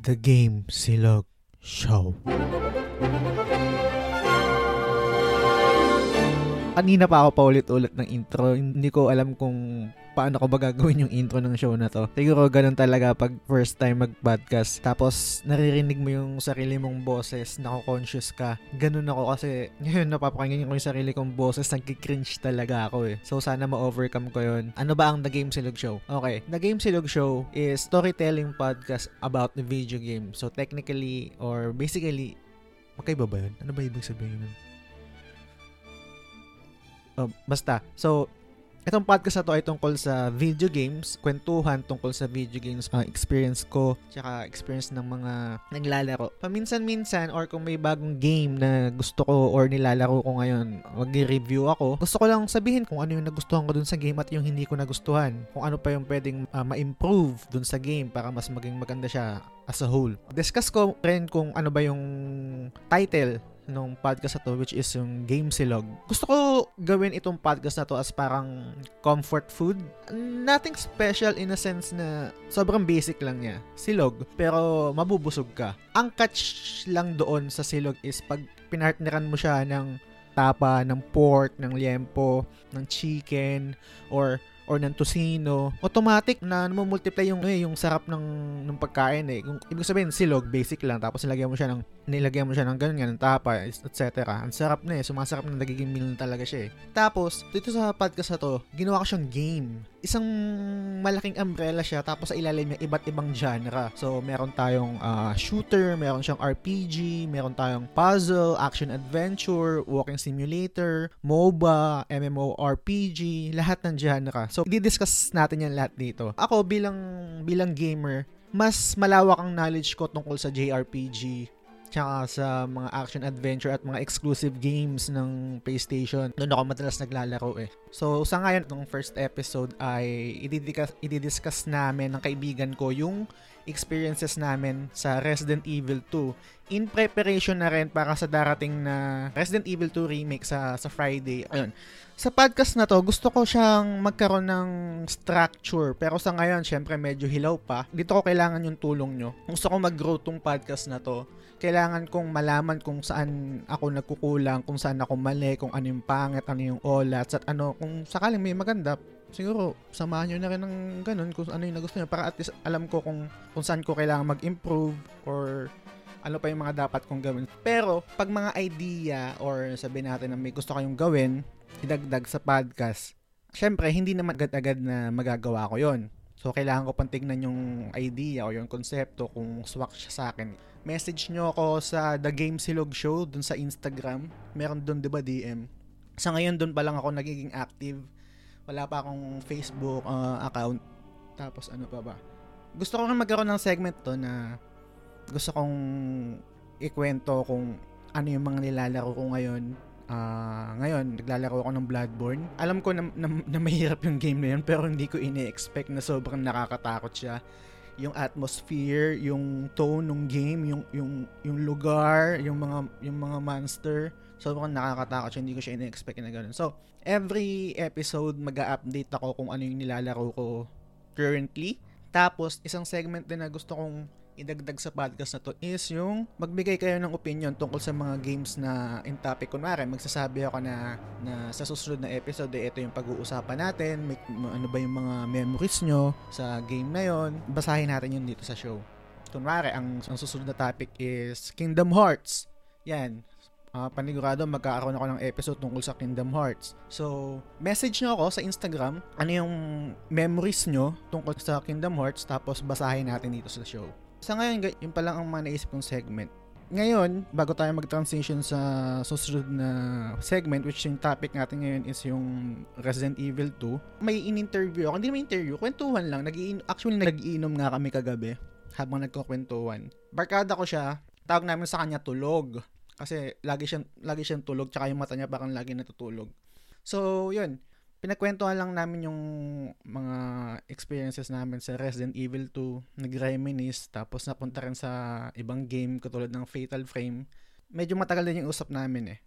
The Game Silog Show. Kanina pa ako paulit-ulit ng intro. Hindi ko alam kung paano ko ba gagawin yung intro ng show na to. Siguro ganun talaga pag first time mag-podcast. Tapos naririnig mo yung sarili mong boses, nako-conscious ka. Ganun ako kasi ngayon napapakinggan ko yung sarili kong boses, nagki-cringe talaga ako eh. So sana ma-overcome ko yun. Ano ba ang The Game Silog Show? Okay, The Game Silog Show is storytelling podcast about the video game. So technically or basically, magkaiba ba yun? Ano ba ibig sabihin nun? Oh, basta. So, itong podcast na to ay tungkol sa video games, kwentuhan tungkol sa video games, uh, experience ko, tsaka experience ng mga naglalaro. Paminsan-minsan or kung may bagong game na gusto ko or nilalaro ko ngayon, mag-review ako. Gusto ko lang sabihin kung ano yung nagustuhan ko dun sa game at yung hindi ko nagustuhan. Kung ano pa yung pwedeng uh, ma-improve dun sa game para mas maging maganda siya as a whole. Discuss ko rin kung ano ba yung title nung podcast na to which is yung Game Silog. Gusto ko gawin itong podcast na to as parang comfort food. Nothing special in a sense na sobrang basic lang niya. Silog. Pero mabubusog ka. Ang catch lang doon sa silog is pag pinartneran mo siya ng tapa, ng pork, ng liempo, ng chicken, or or ng tosino, automatic na multiply yung eh, yung sarap ng ng pagkain eh. Kung ibig sabihin silog basic lang tapos nilagyan mo siya ng nilagyan mo siya ng ganyan, ng tapa, etc. Ang sarap na eh. Sumasarap na nagiging meal talaga siya eh. Tapos, dito sa podcast na to, ginawa ko siyang game. Isang malaking umbrella siya tapos sa ilalim niya iba't ibang genre. So, meron tayong uh, shooter, meron siyang RPG, meron tayong puzzle, action adventure, walking simulator, MOBA, MMORPG, lahat ng genre. So, i-discuss natin yan lahat dito. Ako bilang bilang gamer, mas malawak ang knowledge ko tungkol sa JRPG, tsaka sa mga action adventure at mga exclusive games ng PlayStation. Doon ako madalas naglalaro eh. So sa ngayon, ng first episode ay ididiscuss, ididiscuss namin ng kaibigan ko yung experiences namin sa Resident Evil 2 in preparation na rin para sa darating na Resident Evil 2 remake sa sa Friday. Ayun. Sa podcast na to, gusto ko siyang magkaroon ng structure. Pero sa ngayon, syempre medyo hilaw pa. Dito ko kailangan yung tulong nyo. Gusto ko mag-grow tong podcast na to. Kailangan kong malaman kung saan ako nagkukulang, kung saan ako mali, kung ano yung pangit, ano yung olats, at ano, kung sakaling may maganda, siguro samahan nyo na rin ng ganun kung ano yung nagustuhan nyo para at least alam ko kung, kung saan ko kailangan mag-improve or ano pa yung mga dapat kong gawin. Pero, pag mga idea or sabihin natin na may gusto kayong gawin, idagdag sa podcast, syempre, hindi naman agad-agad na magagawa ko yon So, kailangan ko pang tignan yung idea o yung konsepto kung swak siya sa akin. Message nyo ako sa The Game Silog Show dun sa Instagram. Meron dun, di ba, DM? Sa ngayon, dun pa lang ako nagiging active. Wala pa akong Facebook uh, account. Tapos, ano pa ba? Gusto ko rin magkaroon ng segment to na gusto kong ikwento kung ano yung mga nilalaro ko ngayon Uh, ngayon, naglalaro ako ng Bloodborne. Alam ko na, na, na mahirap yung game na yun, pero hindi ko ini-expect na sobrang nakakatakot siya. Yung atmosphere, yung tone ng game, yung yung yung lugar, yung mga yung mga monster, sobrang nakakatakot siya. Hindi ko siya ini-expect na ganoon. So, every episode mag-update ako kung ano yung nilalaro ko currently. Tapos, isang segment din na gusto kong idagdag sa podcast na to is yung magbigay kayo ng opinion tungkol sa mga games na in topic. Kunwari, magsasabi ako na, na sa susunod na episode, eh, ito yung pag-uusapan natin, may, ano ba yung mga memories nyo sa game na yon basahin natin yun dito sa show. Kunwari, ang, ang susunod na topic is Kingdom Hearts. Yan, uh, panigurado magkakaroon ako ng episode tungkol sa Kingdom Hearts. So, message nyo ako sa Instagram ano yung memories nyo tungkol sa Kingdom Hearts tapos basahin natin dito sa show. Sa ngayon, yun pa lang ang mga naisip kong segment. Ngayon, bago tayo mag-transition sa susunod na segment, which yung topic natin ngayon is yung Resident Evil 2, may in-interview ako. Hindi naman interview, kwentuhan lang. nag actually, nag-iinom nga kami kagabi habang nagkukwentuhan. Barkada ko siya, tawag namin sa kanya tulog. Kasi lagi siyang, lagi siyang tulog, tsaka yung mata niya parang lagi natutulog. So, yun pinagkwentuhan lang namin yung mga experiences namin sa Resident Evil 2, nag-reminisce, tapos napunta rin sa ibang game katulad ng Fatal Frame. Medyo matagal din yung usap namin eh.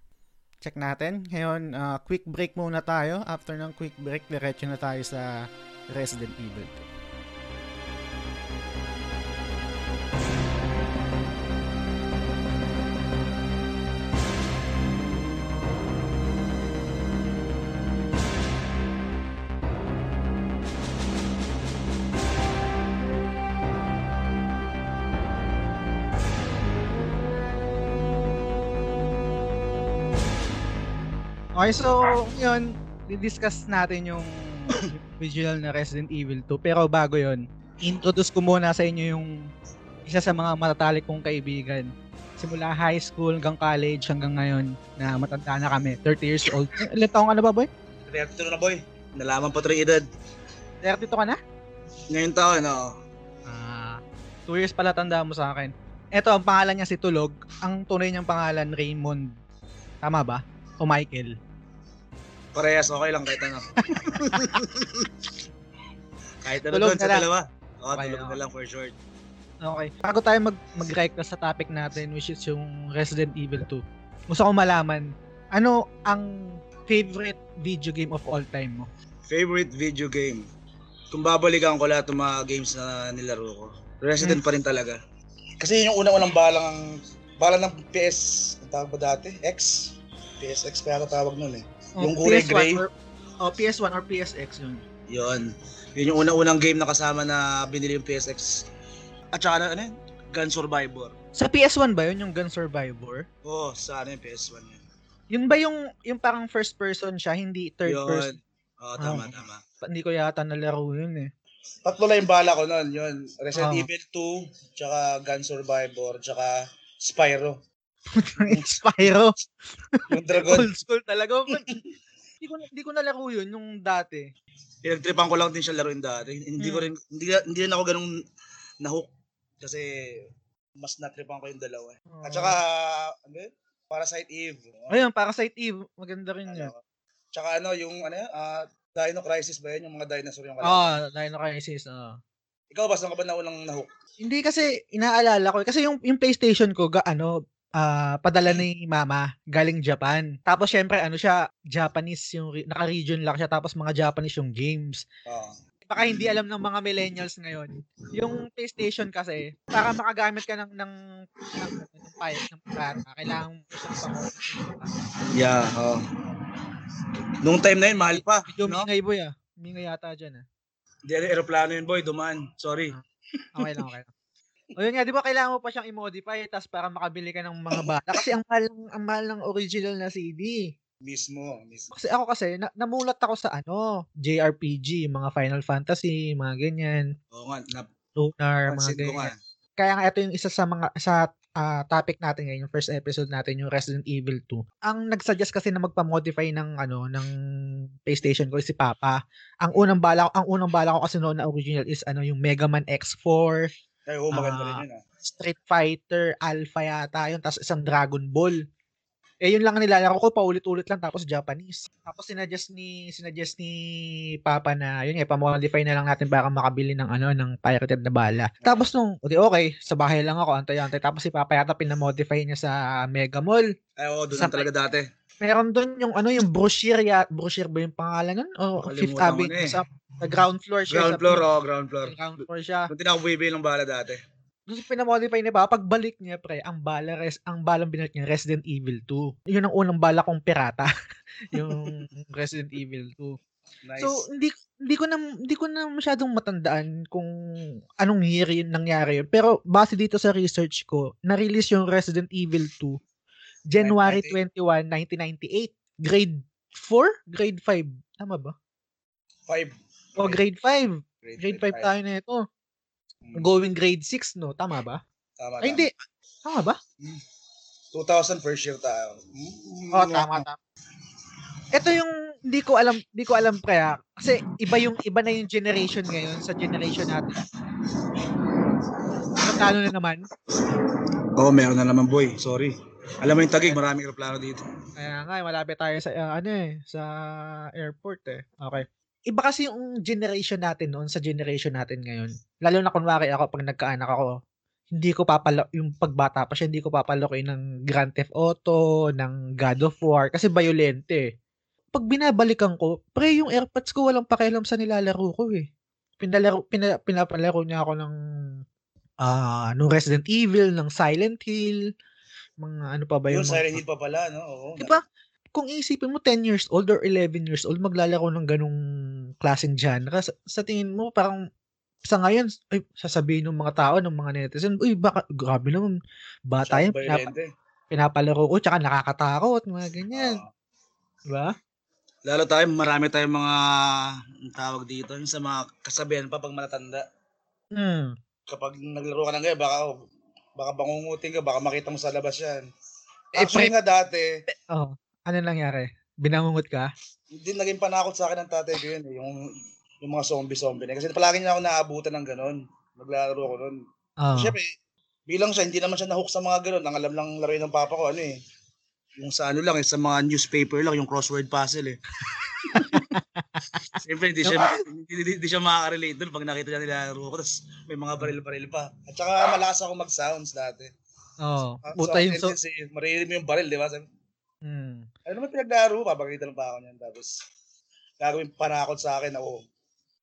Check natin. Ngayon, uh, quick break muna tayo. After ng quick break, diretso na tayo sa Resident Evil 2. Okay, so yun, di-discuss natin yung original na Resident Evil 2. Pero bago yon introduce ko muna sa inyo yung isa sa mga matatalik kong kaibigan. Simula high school hanggang college hanggang ngayon na matanda na kami. 30 years old. Ilan taong ka na ba, boy? 32 na boy. Nalaman pa 3 edad. 32 ka na? Ngayon taon, oo. Ah, 2 years pala tanda mo sa akin. Ito, ang pangalan niya si Tulog. Ang tunay niyang pangalan, Raymond. Tama ba? O Michael? Parehas, okay lang kahit ano. kahit ano Tulog doon na sa lang. dalawa. Oo, Okay, tulog na okay. lang for short. Okay. Bago tayo mag mag-direct sa topic natin which is yung Resident Evil 2. Gusto ko malaman ano ang favorite video game of all time mo? Favorite video game. Kung babalikan ko lahat ng mga games na nilaro ko, Resident pa rin talaga. Kasi yun yung unang-unang balang bala ng PS, ang tawag ba dati? X? PSX pa yata tawag nun eh. Yung kulay PS1 gray? Or, oh, PS1 or PSX yun. Yun. Yun yung unang-unang game na kasama na binili yung PSX. At saka ano, ano yun? Gun Survivor. Sa PS1 ba yun yung Gun Survivor? Oo, oh, sa ano yung PS1 yun. Yun ba yung yung parang first person siya, hindi third Yun. person? Oo, tama, Ah. tama. Pa- Hindi ko yata nalaro yun eh. Tatlo lang yung bala ko nun. Yun, Resident Ah. Evil 2, tsaka Gun Survivor, tsaka Spyro. Spyro. Yung Dragon. Old school talaga. Hindi ko hindi ko nalaro yun nung dati. Pinagtripan ko lang din siya laruin dati. Hindi ko Hmm. rin, hindi, hindi rin ako ganun nahook. Kasi mas natripan ko yung dalawa. eh. At saka, ano yun? Parasite Eve. Ayun, Parasite Eve, maganda rin yun. Ano, tsaka ano, yung ano yun, ah, Dino Crisis ba yun? Yung mga dinosaur yung Oo, kalaban. oh, Dino Crisis, oo. Ikaw ba, saan ka ba na unang nahook? Hindi kasi inaalala ko eh. kasi yung yung PlayStation ko ga ano ah, padala ni mama galing Japan. Tapos syempre ano siya Japanese yung re- naka-region lang siya tapos mga Japanese yung games. Oo. Baka hindi alam ng mga millennials ngayon. Yung PlayStation kasi para makagamit ka ng ng ng, ng file ng pirata, kailangan mo siyang pang Yeah, oo. Nung time na yun, mahal pa. Medyo No? mingay boy ah. Mingay yata dyan ah. Hindi, aeroplano yun, boy. Dumaan. Sorry. Okay lang, okay lang. O yun nga, di ba kailangan mo pa siyang i-modify tas para makabili ka ng mga bata. Kasi ang mahal ng, ang mahal ng original na CD. Mismo. mismo. Kasi ako kasi, na, namulat ako sa ano, JRPG, mga Final Fantasy, mga ganyan, Oo nga, Lunar, mga nga. ganyan. Kaya nga ito yung isa sa mga sa ah, topic natin ngayon, yung first episode natin, yung Resident Evil 2. Ang nagsuggest kasi na magpa-modify ng ano ng PlayStation ko si Papa. Ang unang bala ko, ang unang bala ko kasi noon na original is ano yung Mega Man X4, Ay, oo, maganda Ah. rin yun ah. Street Fighter, Alpha yata yun, tapos isang Dragon Ball. Eh, yun lang ang nilalaro ko, paulit-ulit lang, tapos Japanese. Tapos sinuggest ni, sinuggest ni Papa na, yun nga, pamodify na lang natin para makabili ng ano, ng pirated na bala. Tapos nung, okay, okay, sa bahay lang ako, antay-antay. Tapos si Papa yata pinamodify niya sa Mega Mall. Ay, oo, doon Sa- lang talaga dati. Meron doon yung ano, yung brochure, ya, brochure ba yung pangalan nun? O Fifth Nakalimutan ko Avenue, eh. sa, sa ground floor siya. Ground floor, oh, ground floor. Ground floor siya. Doon din ako bumibili ng bala dati. Doon sa pinamodify niya ba, pagbalik niya, pre, ang bala, res, ang balang binalik niya, Resident Evil 2. Yun ang unang bala kong pirata. yung Resident Evil 2. Nice. So, hindi hindi ko na hindi ko na masyadong matandaan kung anong year yun nangyari yun. Pero base dito sa research ko, na-release yung Resident Evil 2 January 21, 1998. Grade 4? Grade 5? Tama ba? Five. O grade 5. Grade, Grade 5 five. tayo na ito. Mm, Going grade 6, no? Tama ba? Tama, Ay, hindi. Tama ba? 2000 first year tayo. Mm, Oo, tama, tama. Ito yung hindi ko alam, hindi ko alam ah. Kasi iba yung iba na yung generation ngayon sa generation natin. Talo na naman. Oh, meron na naman boy. Sorry. Alam mo yung tagig, maraming aeroplano dito. Kaya nga, eh, malapit tayo sa ah, ano eh, sa airport eh. Okay. Iba kasi yung generation natin noon sa generation natin ngayon. Lalo na kunwari ako pag nagkaanak ako, hindi ko papalo yung pagbata pa siya, hindi ko papalokin ng Grand Theft Auto, ng God of War kasi violente. eh. Pag binabalikan ko, pre yung AirPods ko walang pakialam sa nilalaro ko eh. Pinalaro pina, pinapalaro niya ako ng ah nung Resident Evil, ng Silent Hill, mga ano pa ba Yun, yung mga- Silent Hill pa pala, no? Oo. Di ba? Kung isipin mo 10 years old or 11 years old maglalaro ng ganong klaseng genre, sa, sa tingin mo parang sa ngayon, ay, sasabihin ng mga tao, ng mga netizen, uy, baka, grabe naman, bata yan, pinapa, pinapalaro ko, tsaka nakakatakot, mga ganyan. Oo. Diba? Lalo tayo, marami tayong mga tawag dito, yung sa mga kasabihan pa pag matatanda. Hmm. Kapag naglaro ka ng ganyan, baka, oh, baka bangungutin ka, baka makita mo sa labas yan. Eh, Actually nga dati, Oh, ano nangyari? Binangungot ka? hindi naging panakot sa akin ng tatay ko yun eh, yung, yung mga zombie-zombie na. Kasi palagi niya ako naabutan ng ganun. Naglalaro ko nun. Oh. Siyempre, bilang siya, hindi naman siya nahook sa mga ganun. Ang alam lang laruin ng papa ko, ano eh. Yung sa ano lang, eh, sa mga newspaper lang, yung crossword puzzle eh. Siyempre, hindi siya, hindi, hindi, hindi siya makaka-relate doon pag nakita niya nilalaro ko. Tapos may mga baril-baril pa. At saka malakas ako mag-sounds dati. Oh, Ah, puta yung so... tendency, maririnig mo yung baril, di ba? Sabi, Hmm. ano naman pinaglaro? Papakita lang pa ako niyan. Tapos, gagawin panakot sa akin ako.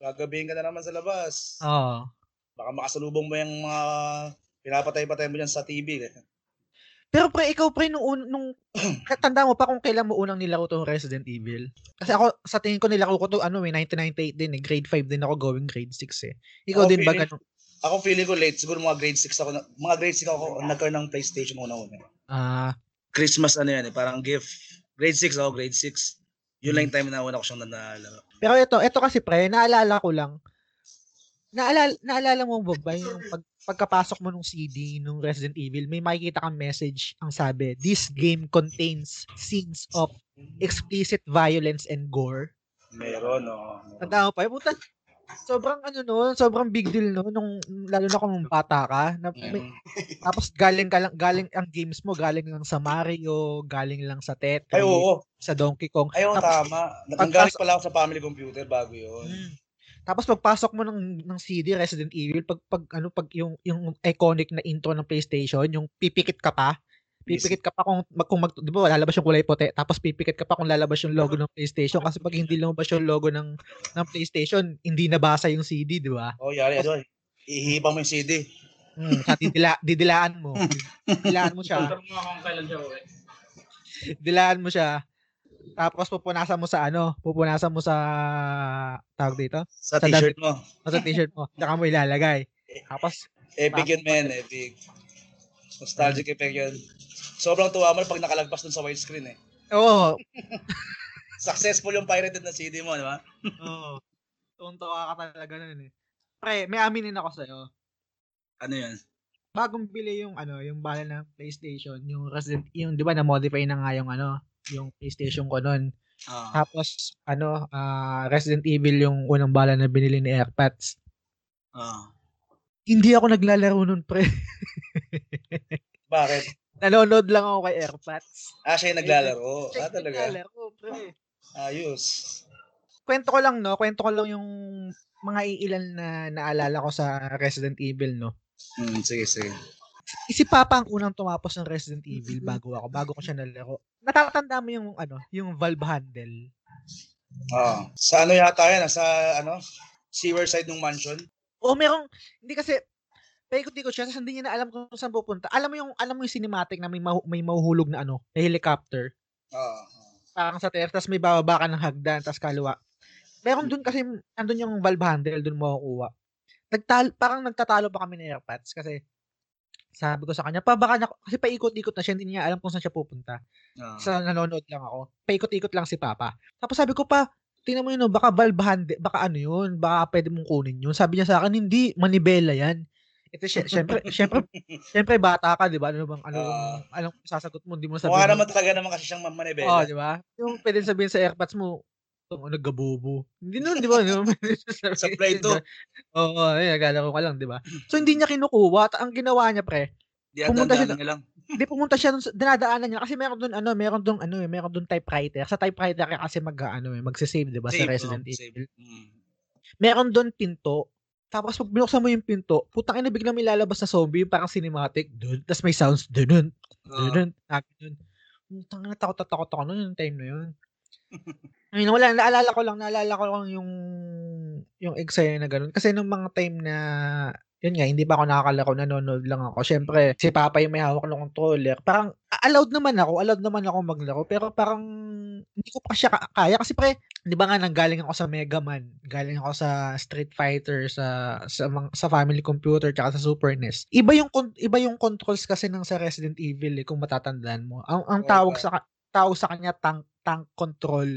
Gagabihin ka na naman sa labas. Oh. Baka makasalubong mo yung mga pinapatay-patay mo dyan sa TV. Eh. Pero pre, ikaw pre, nung, un- nung tanda mo pa kung kailan mo unang nilaro tong Resident Evil? Kasi ako, sa tingin ko nilaro ko to, ano eh, 1998 din eh. Grade 5 din ako going grade 6 eh. Ikaw Ako, din ba ganun? Ako feeling ko late. Siguro mga grade 6 ako. Mga grade 6 ako nagkaroon ng PlayStation una-una. Ah, Christmas ano yan eh. Parang gift. Grade 6 ako. Grade 6. Yun lang yung time na una ko siyang nanalo. pero ito, ito kasi pre, naalala ko lang. Naalala, naalala mo ba ba yung pag, pagkapasok mo nung CD nung Resident Evil, may makikita kang message ang sabi, this game contains scenes of explicit violence and gore. Meron, no. Tanda mo pa, eh, puta, sobrang ano no, sobrang big deal no, nung, lalo na kung bata ka, na, may, Mm. tapos galing ka lang, galing ang games mo, galing lang sa Mario, galing lang sa Tetris, Ay, oo. sa Donkey Kong. Ay, oo, Tapos- tama. Nanggaling pala ako sa family computer bago yun. Mm. Tapos pagpasok mo ng ng CD Resident Evil, pag pag ano pag yung yung iconic na intro ng PlayStation, yung pipikit ka pa. Pipikit ka pa kung mag, kung mag, 'di ba lalabas yung kulay puti, tapos pipikit ka pa kung lalabas yung logo ng PlayStation kasi pag hindi lumabas yung logo ng ng PlayStation, hindi nabasa yung CD, 'di ba? Oh, yari, ano, ihihipang mo yung CD. Mm, sa didila, didilaan mo. Didilaan mo siya. Tanong mo ako kung kailan siya uwi. Dilaan mo siya. Tapos pupunasan mo sa ano, pupunasan mo sa tawag dito, Sa Sa t-shirt mo. o sa t-shirt mo. Saka mo ilalagay. Tapos Epic yun, man. Epic. Nostalgic effect yun. Sobrang tuwa mo pag nakalagpas dun sa widescreen eh. Oo, Successful yung pirated na CD mo, di ba? Oo. Tuntua ka talaga nun eh. Pre, may aminin ako sa'yo. Ano yun? Bagong bili yung ano, yung bala ng PlayStation, yung Resident, yung 'di ba na modify na nga yung ano, yung PlayStation ko noon. Ah. Tapos ano, ah, Resident Evil yung unang bala na binili ni Airpods. Ah. Hindi ako naglalaro nun, pre. Bakit? Nanonood lang ako kay Airpods. Ah, siya yung naglalaro. Siya Ah, talaga. Naglalaro, pre. Ayos. Kwento ko lang, no? Kwento ko lang yung mga iilan na naalala ko sa Resident Evil, no? Hmm, sige, sige. Si Papa ang unang tumapos ng Resident Evil bago ako, bago ko siya nalaro. Natatanda mo yung ano, yung valve handle. Ah. Sa ano yata yan? Sa ano? Sewer side ng mansion? O merong hindi kasi paikot-ikot siya kasi hindi niya na alam kung saan pupunta. Alam mo yung alam mo yung cinematic na may mahu- may mahuhulog na ano, na helicopter. Ah. Parang sa terrace, tapos may bababa ka ng hagdan, tapos kaliwa. Meron dun kasi andun yung valve handle dun mo makukuha. Nagtalo, parang nagtatalo pa kami ng airpods kasi sabi ko sa kanya, pa baka na, kasi paikot-ikot na siya, hindi niya alam kung saan siya pupunta. Ah. sa nanonood lang ako. Paikot-ikot lang si Papa. Tapos sabi ko pa, tingnan mo yun, oh, baka valve hand, baka ano yun, baka pwede mong kunin yun. Sabi niya sa akin, hindi, manibela yan. Ito, sy- syempre, syempre, syempre bata ka, di ba? Ano bang, ano, Ah. anong sasagot mo, hindi mo Mukha sabihin. naman talaga naman kasi siyang Oo, mamanibela. di ba? Yung pwede sabihin sa airpods mo, itong ano, gabobo. Hindi nun, di ba? Ano, Sa play to. Oo, ay, naglalaro ka lang, di ba? So, hindi niya kinukuha. Ang ginawa niya, pre, Di pumunta siya- niya lang. Hindi pumunta siya dun, dinadaanan niya kasi meron doon ano, meron doon ano, eh, meron doon typewriter. Sa typewriter ka kasi mag ano, eh, magse-save 'di ba sa Resident oh. Evil. Mm. Meron doon pinto. Tapos pag binuksan mo yung pinto, putang ina biglang may lalabas na zombie, yung parang cinematic. Dun, tapos may sounds dun, Ah. dun, dun. Putang ina takot na takot ako noon yung time na yun. Ayun, wala, naalala ko lang, naalala ko lang yung yung eksena na ganun. Kasi nung mga time na yun nga, hindi pa ako nakakalaro, nanonood lang ako. Siyempre, si Papa yung may hawak ng controller. Parang, allowed naman ako, allowed naman ako maglaro. Pero parang, hindi ko pa siya ka- kaya. Kasi pre, di ba nga, nanggaling ako sa Mega Man, galing ako sa Street Fighter, sa sa, sa family computer, tsaka sa Super NES. Iba yung, iba yung controls kasi ng sa Resident Evil, eh, kung matatandaan mo. Ang, ang tawag sa, tawag sa kanya, tank, tank control.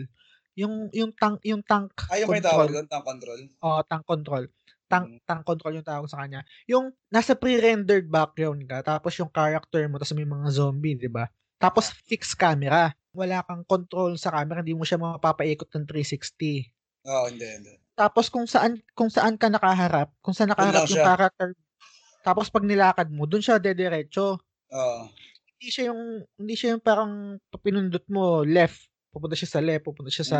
Yung yung tank yung tank Ayaw may control. tawag tank control. Oo, tank control. Tank Mm. tank control yung tawag sa kanya. Yung nasa pre-rendered background ka, tapos yung character mo, tapos may mga zombie, 'di ba? Tapos fixed camera. Wala kang control sa camera, hindi mo siya mapapaikot ng 360. Oo, hindi, hindi. Tapos kung saan kung saan ka nakaharap, kung saan nakaharap yung siya. character, tapos pag nilakad mo, doon siya dediretso. Oo. Hindi siya yung hindi siya yung parang pinundot mo left, pupunta siya sa left, pupunta siya sa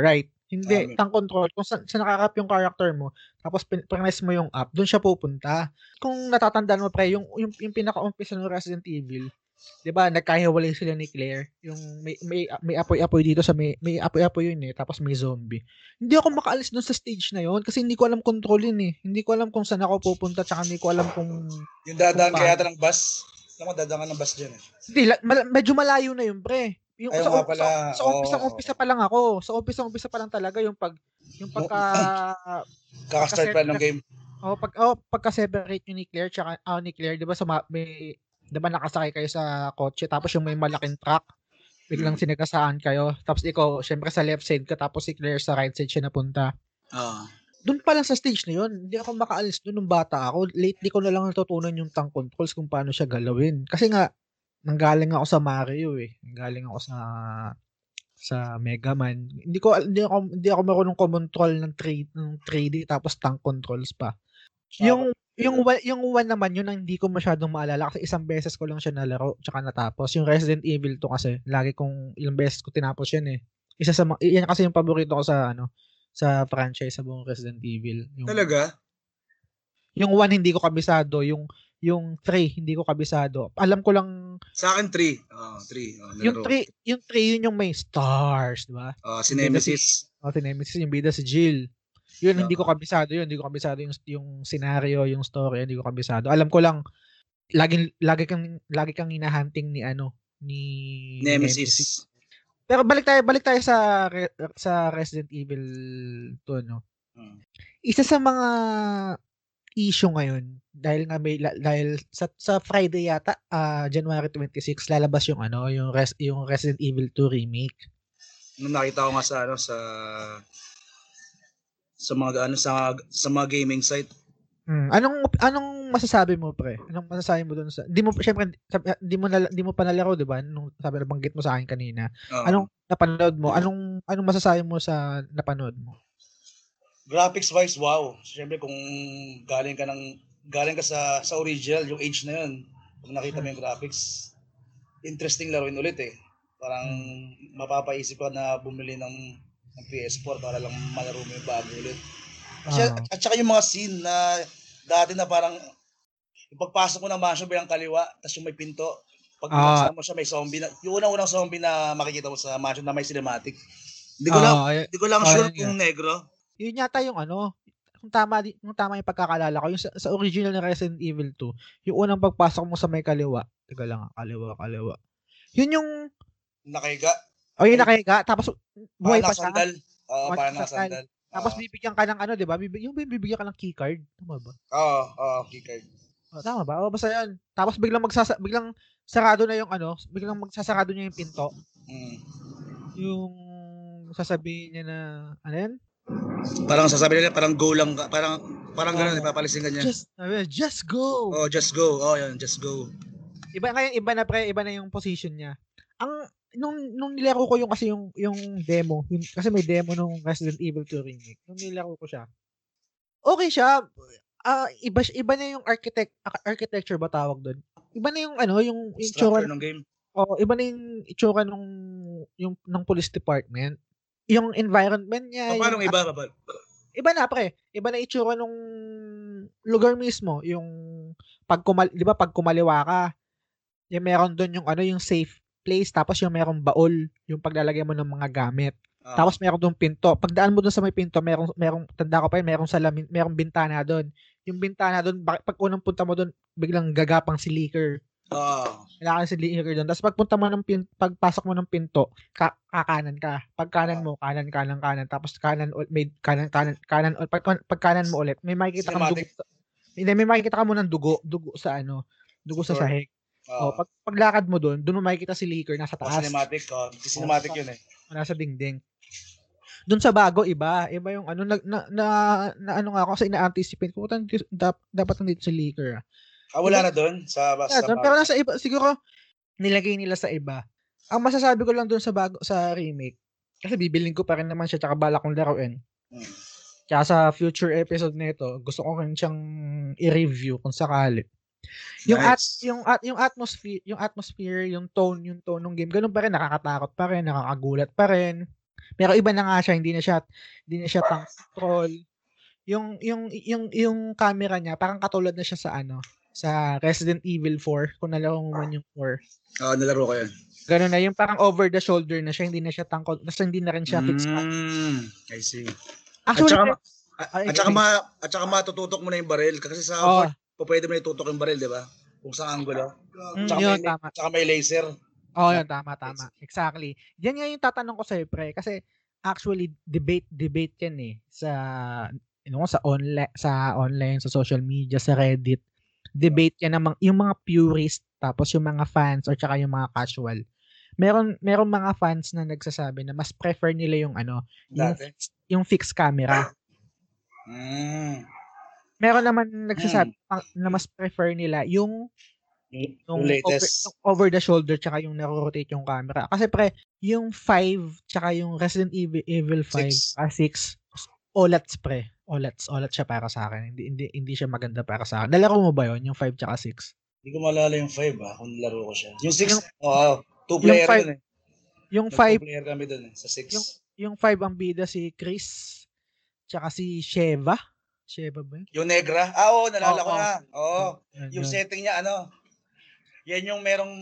right. Hindi, Tama. tank control. Kung saan, saan nakaharap yung character mo, tapos pin- press mo yung up, doon siya pupunta. Kung natatandaan mo pre, yung yung, yung pinaka-umpisa ng Resident Evil, 'di ba? Nagkahiwalay sila ni Claire. Yung may may may apoy-apoy dito sa may may apoy-apoy yun eh, tapos may zombie. Hindi ako makaalis doon sa stage na yon kasi hindi ko alam kontrolin eh. Hindi ko alam kung saan ako pupunta tsaka hindi ko alam kung Yung dadaan kaya ng bus. Alam mo, dadaan ka ng bus dyan eh. Hindi, la- mal- medyo malayo na yun, pre. Yung Ayaw sa, nga pala, sa, sa umpisa, oo. umpisa pa lang ako. Sa umpisa, umpisa pa lang talaga yung pag yung pagka Kakastart pa lang ng game. oh, pag oh, pagka-separate yung ni Claire tsaka ah, ni Claire, 'di ba sa ma- may 'di ba nakasakay kayo sa kotse tapos yung may malaking truck biglang sinagasaan kayo tapos ikaw syempre sa left side ka tapos si Claire sa right side siya napunta Oo. Doon pa lang sa stage na yun, hindi ako makaalis doon nung bata ako. Lately ko na lang natutunan yung tank controls kung paano siya galawin. Kasi nga, nanggaling ako sa Mario eh. Nanggaling ako sa sa Mega Man. Hindi ko hindi ako hindi ako marunong kumontrol ng 3 ng 3D tapos tank controls pa. Yung yung yung one naman yun ang hindi ko masyadong maalala kasi isang beses ko lang siya nalaro tsaka natapos. Yung Resident Evil 2 kasi lagi kong ilang beses ko tinapos yan eh. Isa sa yan kasi yung paborito ko sa ano sa franchise sa buong Resident Evil. Yung, Talaga? yung 1 hindi ko kabisado, yung yung 3 hindi ko kabisado. Alam ko lang Sa akin, 3. Oo, 3. Oh, yung 3, yung 3 yun yung may stars, di ba? Oh, si Nemesis. O si Nemesis, yung bida si Jill. Yun, hindi ko Oo. kabisado yun. Hindi ko kabisado yung, yung scenario, yung story, hindi ko kabisado. Alam ko lang, lagi, lagi kang, lagi kang hinahunting ni ano, ni Nemesis. Pero balik tayo, balik tayo sa, sa Resident Evil 2, no? Hmm. Isa sa mga issue ngayon, dahil nga may, dahil sa, sa Friday yata, ah, January 26, lalabas yung ano, yung, res, yung Resident Evil 2 remake. Nung nakita ko nga sa ano sa sa mga ano sa sa mga gaming site. Hmm. Anong anong masasabi mo pre? Anong masasabi mo doon sa Di mo syempre di mo na, di mo pa nalaro, 'di ba? Nung sabi na banggit mo sa akin kanina. Oo. Anong napanood mo? Anong anong masasabi mo sa napanood mo? graphics wise wow. Siyempre kung galing ka ng galing ka sa sa original yung age na yun. Pag nakita mo yung graphics, interesting laruin ulit eh. Parang mapapaisip ka na bumili ng ng PS4 para lang malaro mo yung bago ulit. Kasi, Ah. at saka yung mga scene na dati na parang yung pagpasok mo ng mansion bilang kaliwa, tapos yung may pinto, pag binuksan mo siya may zombie na, yung unang-unang zombie na makikita mo sa mansion na may cinematic. Hindi ko lang, Ah, ay- hindi ko lang ah, sure yun kung negro. yun yata yung ano, kung tama kung tama yung pagkakalala ko, yung sa, sa original na Resident Evil 2, yung unang pagpasok mo sa may kaliwa, teka lang, kaliwa, kaliwa. Yun yung, Nakahiga. o yung nakahiga, tapos buhay pa siya. nakasandal. Oo, Oh, parang nakasandal. Tapos bibigyan ka ng ano, 'di ba? Yung bibigyan ka ng keycard, tama ba? oo, oo, keycard. Oh, tama ba? O basta 'yan. Tapos biglang magsasa biglang sarado na yung ano, biglang magsasarado niya yung pinto. Mm. Yung sasabihin niya na ano yan? Parang sasabi nila, parang go lang. Parang, parang Oo. gano'n, ipapalisin ka niya. Just sabi niya, just go. Oh, just go. Oh, yun, just go. Iba ngayon, iba na pre, iba na yung position niya. Ang nung nung nilaro ko yung kasi yung yung demo, yung, kasi may demo nung Resident Evil 2 remake. Nung nilaro ko siya. Okay siya. Ah, iba iba na yung architect ar- architecture ba tawag doon? Iba na yung ano, yung yung Structure ng game. Oh, iba na yung itsura nung yung ng police department. Yung environment niya, paano yung, iba? Ba? iba na pre. Iba na itsura nung lugar mismo, yung pag kumal, 'di ba pag kumaliwa ka, yung meron doon yung ano, yung safe place tapos yung merong baol, yung paglalagay mo ng mga gamit. Ah, Tapos meron doon pinto. Pagdaan mo doon sa may pinto, merong merong tanda ko pa yun, merong salamin, merong bintana doon. Yung bintana doon, pag unang punta mo doon, biglang gagapang si Licker. Oo. Kailangan si Licker doon. Tapos pagpunta mo ng pin, pagpasok mo ng pinto, ka, kakanan ka. Pag kanan mo, kanan, kanan, kanan. Tapos kanan, may kanan, kanan, kanan, pag, pag kanan mo ulit, may makikita kang dugo. Hindi, may makikita ka mo ng dugo, dugo sa ano, dugo sa sahig. Oh, pag paglakad mo doon, doon mo makikita si Licker nasa Oh, taas. cinematic. Oh, cinematic yun eh. nasa dingding. Doon sa bago iba, iba yung ano na na, na, na ano nga ako kasi ina-anticipate ko "Puta, dito- dap, dapat nandito si Licker. ah." Ah, wala na doon? Sa, Yeah, sa doon, pero nasa iba siguro nilagay nila sa iba. Ang masasabi ko lang doon sa bago sa remake kasi bibilin ko pa rin naman siya tsaka balak kong laruin. Hmm. Kaya sa future episode nito, gusto ko rin siyang i-review kung sakali. Yung at Nice. yung at yung atmosphere, yung atmosphere, yung tone, yung tone ng game, ganun pa rin nakakatakot pa rin, nakakagulat pa rin. Pero iba na nga siya, hindi na siya hindi na siya tank control. Yung yung yung yung camera niya parang katulad na siya sa ano, sa Resident Evil 4, kung nalaro mo man yung 4. Oo, nalaro ko yun. Ganun na, yung parang over the shoulder na siya, hindi na siya tank control, basta hindi na rin siya fixed. Mm, I see. Actually, at saka, at, saka, ma, at saka matututok mo na yung baril. Kasi sa oh. po pwede mo itutok yung baril, di ba? Kung sa angulo. Mm, Tsaka yun, may, tama. tsaka may laser. Oo, yun, tama, tama. Exactly. Yan nga yung tatanong ko sa'yo, pre. Kasi, actually, debate, debate yan eh. Sa, you know, sa online, sa online, sa social media, sa Reddit. Debate yan ng yung mga purist, tapos yung mga fans, or tsaka yung mga casual. Meron, meron mga fans na nagsasabi na mas prefer nila yung ano, yung, yung fixed camera. Mm. Meron naman nagsasabi pang- na mas prefer nila yung Yung, yung yung over, latest. yung over the shoulder tsaka yung naro-rotate yung camera. Kasi pre, yung 5 tsaka yung Resident Evil, Evil 5 Six. ah 6 OLEDs pre. OLEDs, OLEDs siya para sa akin. Hindi hindi hindi siya maganda para sa akin. Nalaro mo ba 'yon, yung 5 tsaka 6? Hindi ko maalala yung 5 ah, kung laro ko siya. Yung 6, Yung- oo, two player five- yun eh. Yung Nag 5, two player kami dun eh, sa 6. Yung- yung 5 ang bida si Chris tsaka si Sheva. Sheva ba yun? Yung Negra? Ah, oo, nalala ko Oo. na. Oo. Yun, Yung yun. setting niya, ano, yan yung merong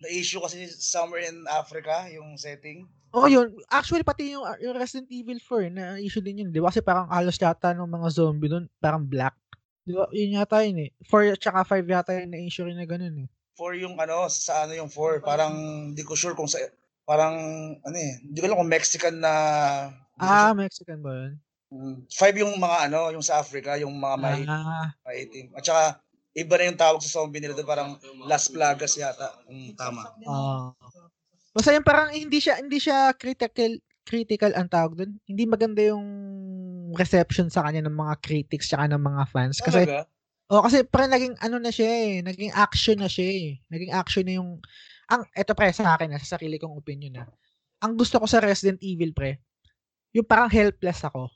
na-issue kasi somewhere in Africa, yung setting. Oo, yun. Actually, pati yung, yung Resident Evil 4, na issue din yun. Di ba? Kasi parang halos yata ng mga zombie doon, parang black. Di ba? Yun yata yun eh. 4 tsaka 5 yata yung na-issue rin na ganun eh. For yung ano, sa ano yung 4, parang hindi ko sure kung sa, parang, ano eh, hindi ko alam kung Mexican na, Ah, Mexican ba yun? 5 yung mga ano, yung sa Africa, yung mga may, Ah, maitim. At saka, iba na yung tawag sa zombie nila doon, parang Las Plagas yata. Mm, tama. ah. Basta yung parang hindi siya, hindi siya critical, critical ang tawag doon. Hindi maganda yung reception sa kanya ng mga critics tsaka ng mga fans. Kasi, Talaga? oh, kasi parang naging ano na siya eh. Naging action na siya eh. Naging action na yung, ang, eto pre, sa akin na, sa sarili kong opinion na. Ang gusto ko sa Resident Evil pre, yung parang helpless ako.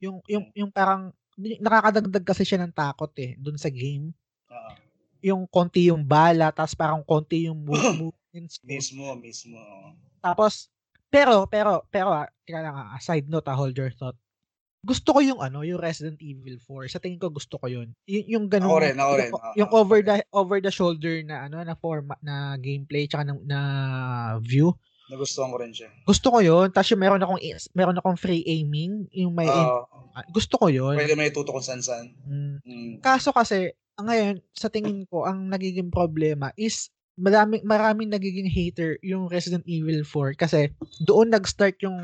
Yung, yung, yung parang, nakakadagdag kasi siya ng takot eh, dun sa game. Oo. Yung konti yung bala, tapos parang konti yung move, movements. Mismo, mismo. Tapos, pero, pero, pero, ah, teka lang, ah, side note, ah, hold your thought. Gusto ko yung ano, yung Resident Evil 4. Sa tingin ko gusto ko yun. Y- yung ganun. Ako rin, ako yung, rin. Yung over the over the shoulder na ano na format na gameplay tsaka na, na view. Nagustuhan ko rin siya. Gusto ko yun. Tapos yung meron akong meron akong free aiming, yung may Oo. ah, gusto ko yun. pwede may tuto kung saan-saan. Mm. Mm. Kaso kasi, ngayon, sa tingin ko, ang nagiging problema is maraming, maraming nagiging hater yung Resident Evil 4 kasi doon nag-start yung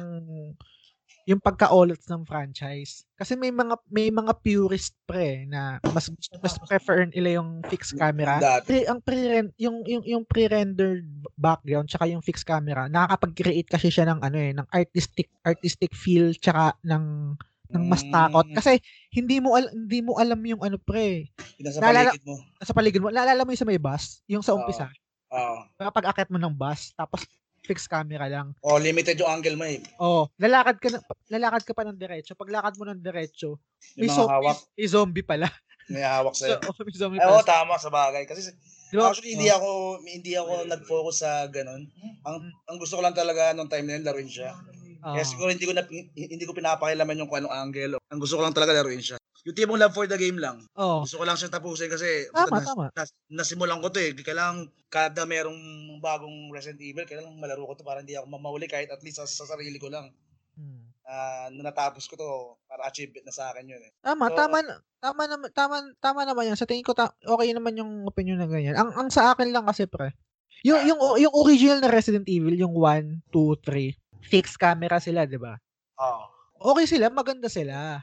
yung pagka-olats ng franchise. Kasi may mga may mga purist pre na mas mas prefer nila yung fixed camera. Dati. Pre, ang pre yung yung yung pre-rendered background tsaka yung fixed camera, nakakapag-create kasi siya ng ano eh, ng artistic artistic feel tsaka ng ng mas takot Mm. kasi hindi mo al- hindi mo alam yung ano pre nasa Naalala- paligid mo. sa paligid mo naalala mo yung sa may bus yung sa Oo. umpisa Oo. kapag akit mo ng bus tapos fixed camera lang Oh, limited yung angle mo eh. oh lalakad ka na, lalakad ka pa ng diretso pag lakad mo ng diretso may, zombie, hawak, may zombie pala may hawak so, sa'yo. oh, may zombie Eh, oo, pala tama sa bagay. Kasi Di ba? actually, hindi Oh. ako hindi ako nag-focus sa ganun. Ang ang gusto ko lang talaga nung time na yun, laruin siya. Oh. Kaya siguro hindi ko na, hindi ko pinapakilaman yung kung anong angle. Ang gusto ko lang talaga laruin siya. Yung tipong love for the game lang. oh Gusto ko lang siyang tapusin kasi Tama, nas, tama. nas- nasimulan ko to eh. Kailangan kada merong bagong Resident Evil, kailangan malaro ko to para hindi ako mamahuli kahit at least sa, sa sarili ko lang. Hmm. Na natapos ko to para achievement na sa akin yun eh. Tama, So- tama, tama naman, tama, tama naman yan. Sa tingin ko, ta- okay naman yung opinion na ganyan. Ang, ang sa akin lang kasi, pre, yung, yung, yung original na Resident Evil, yung 1, 2, 3, fixed camera sila, di ba? Oo. Okay sila, maganda sila.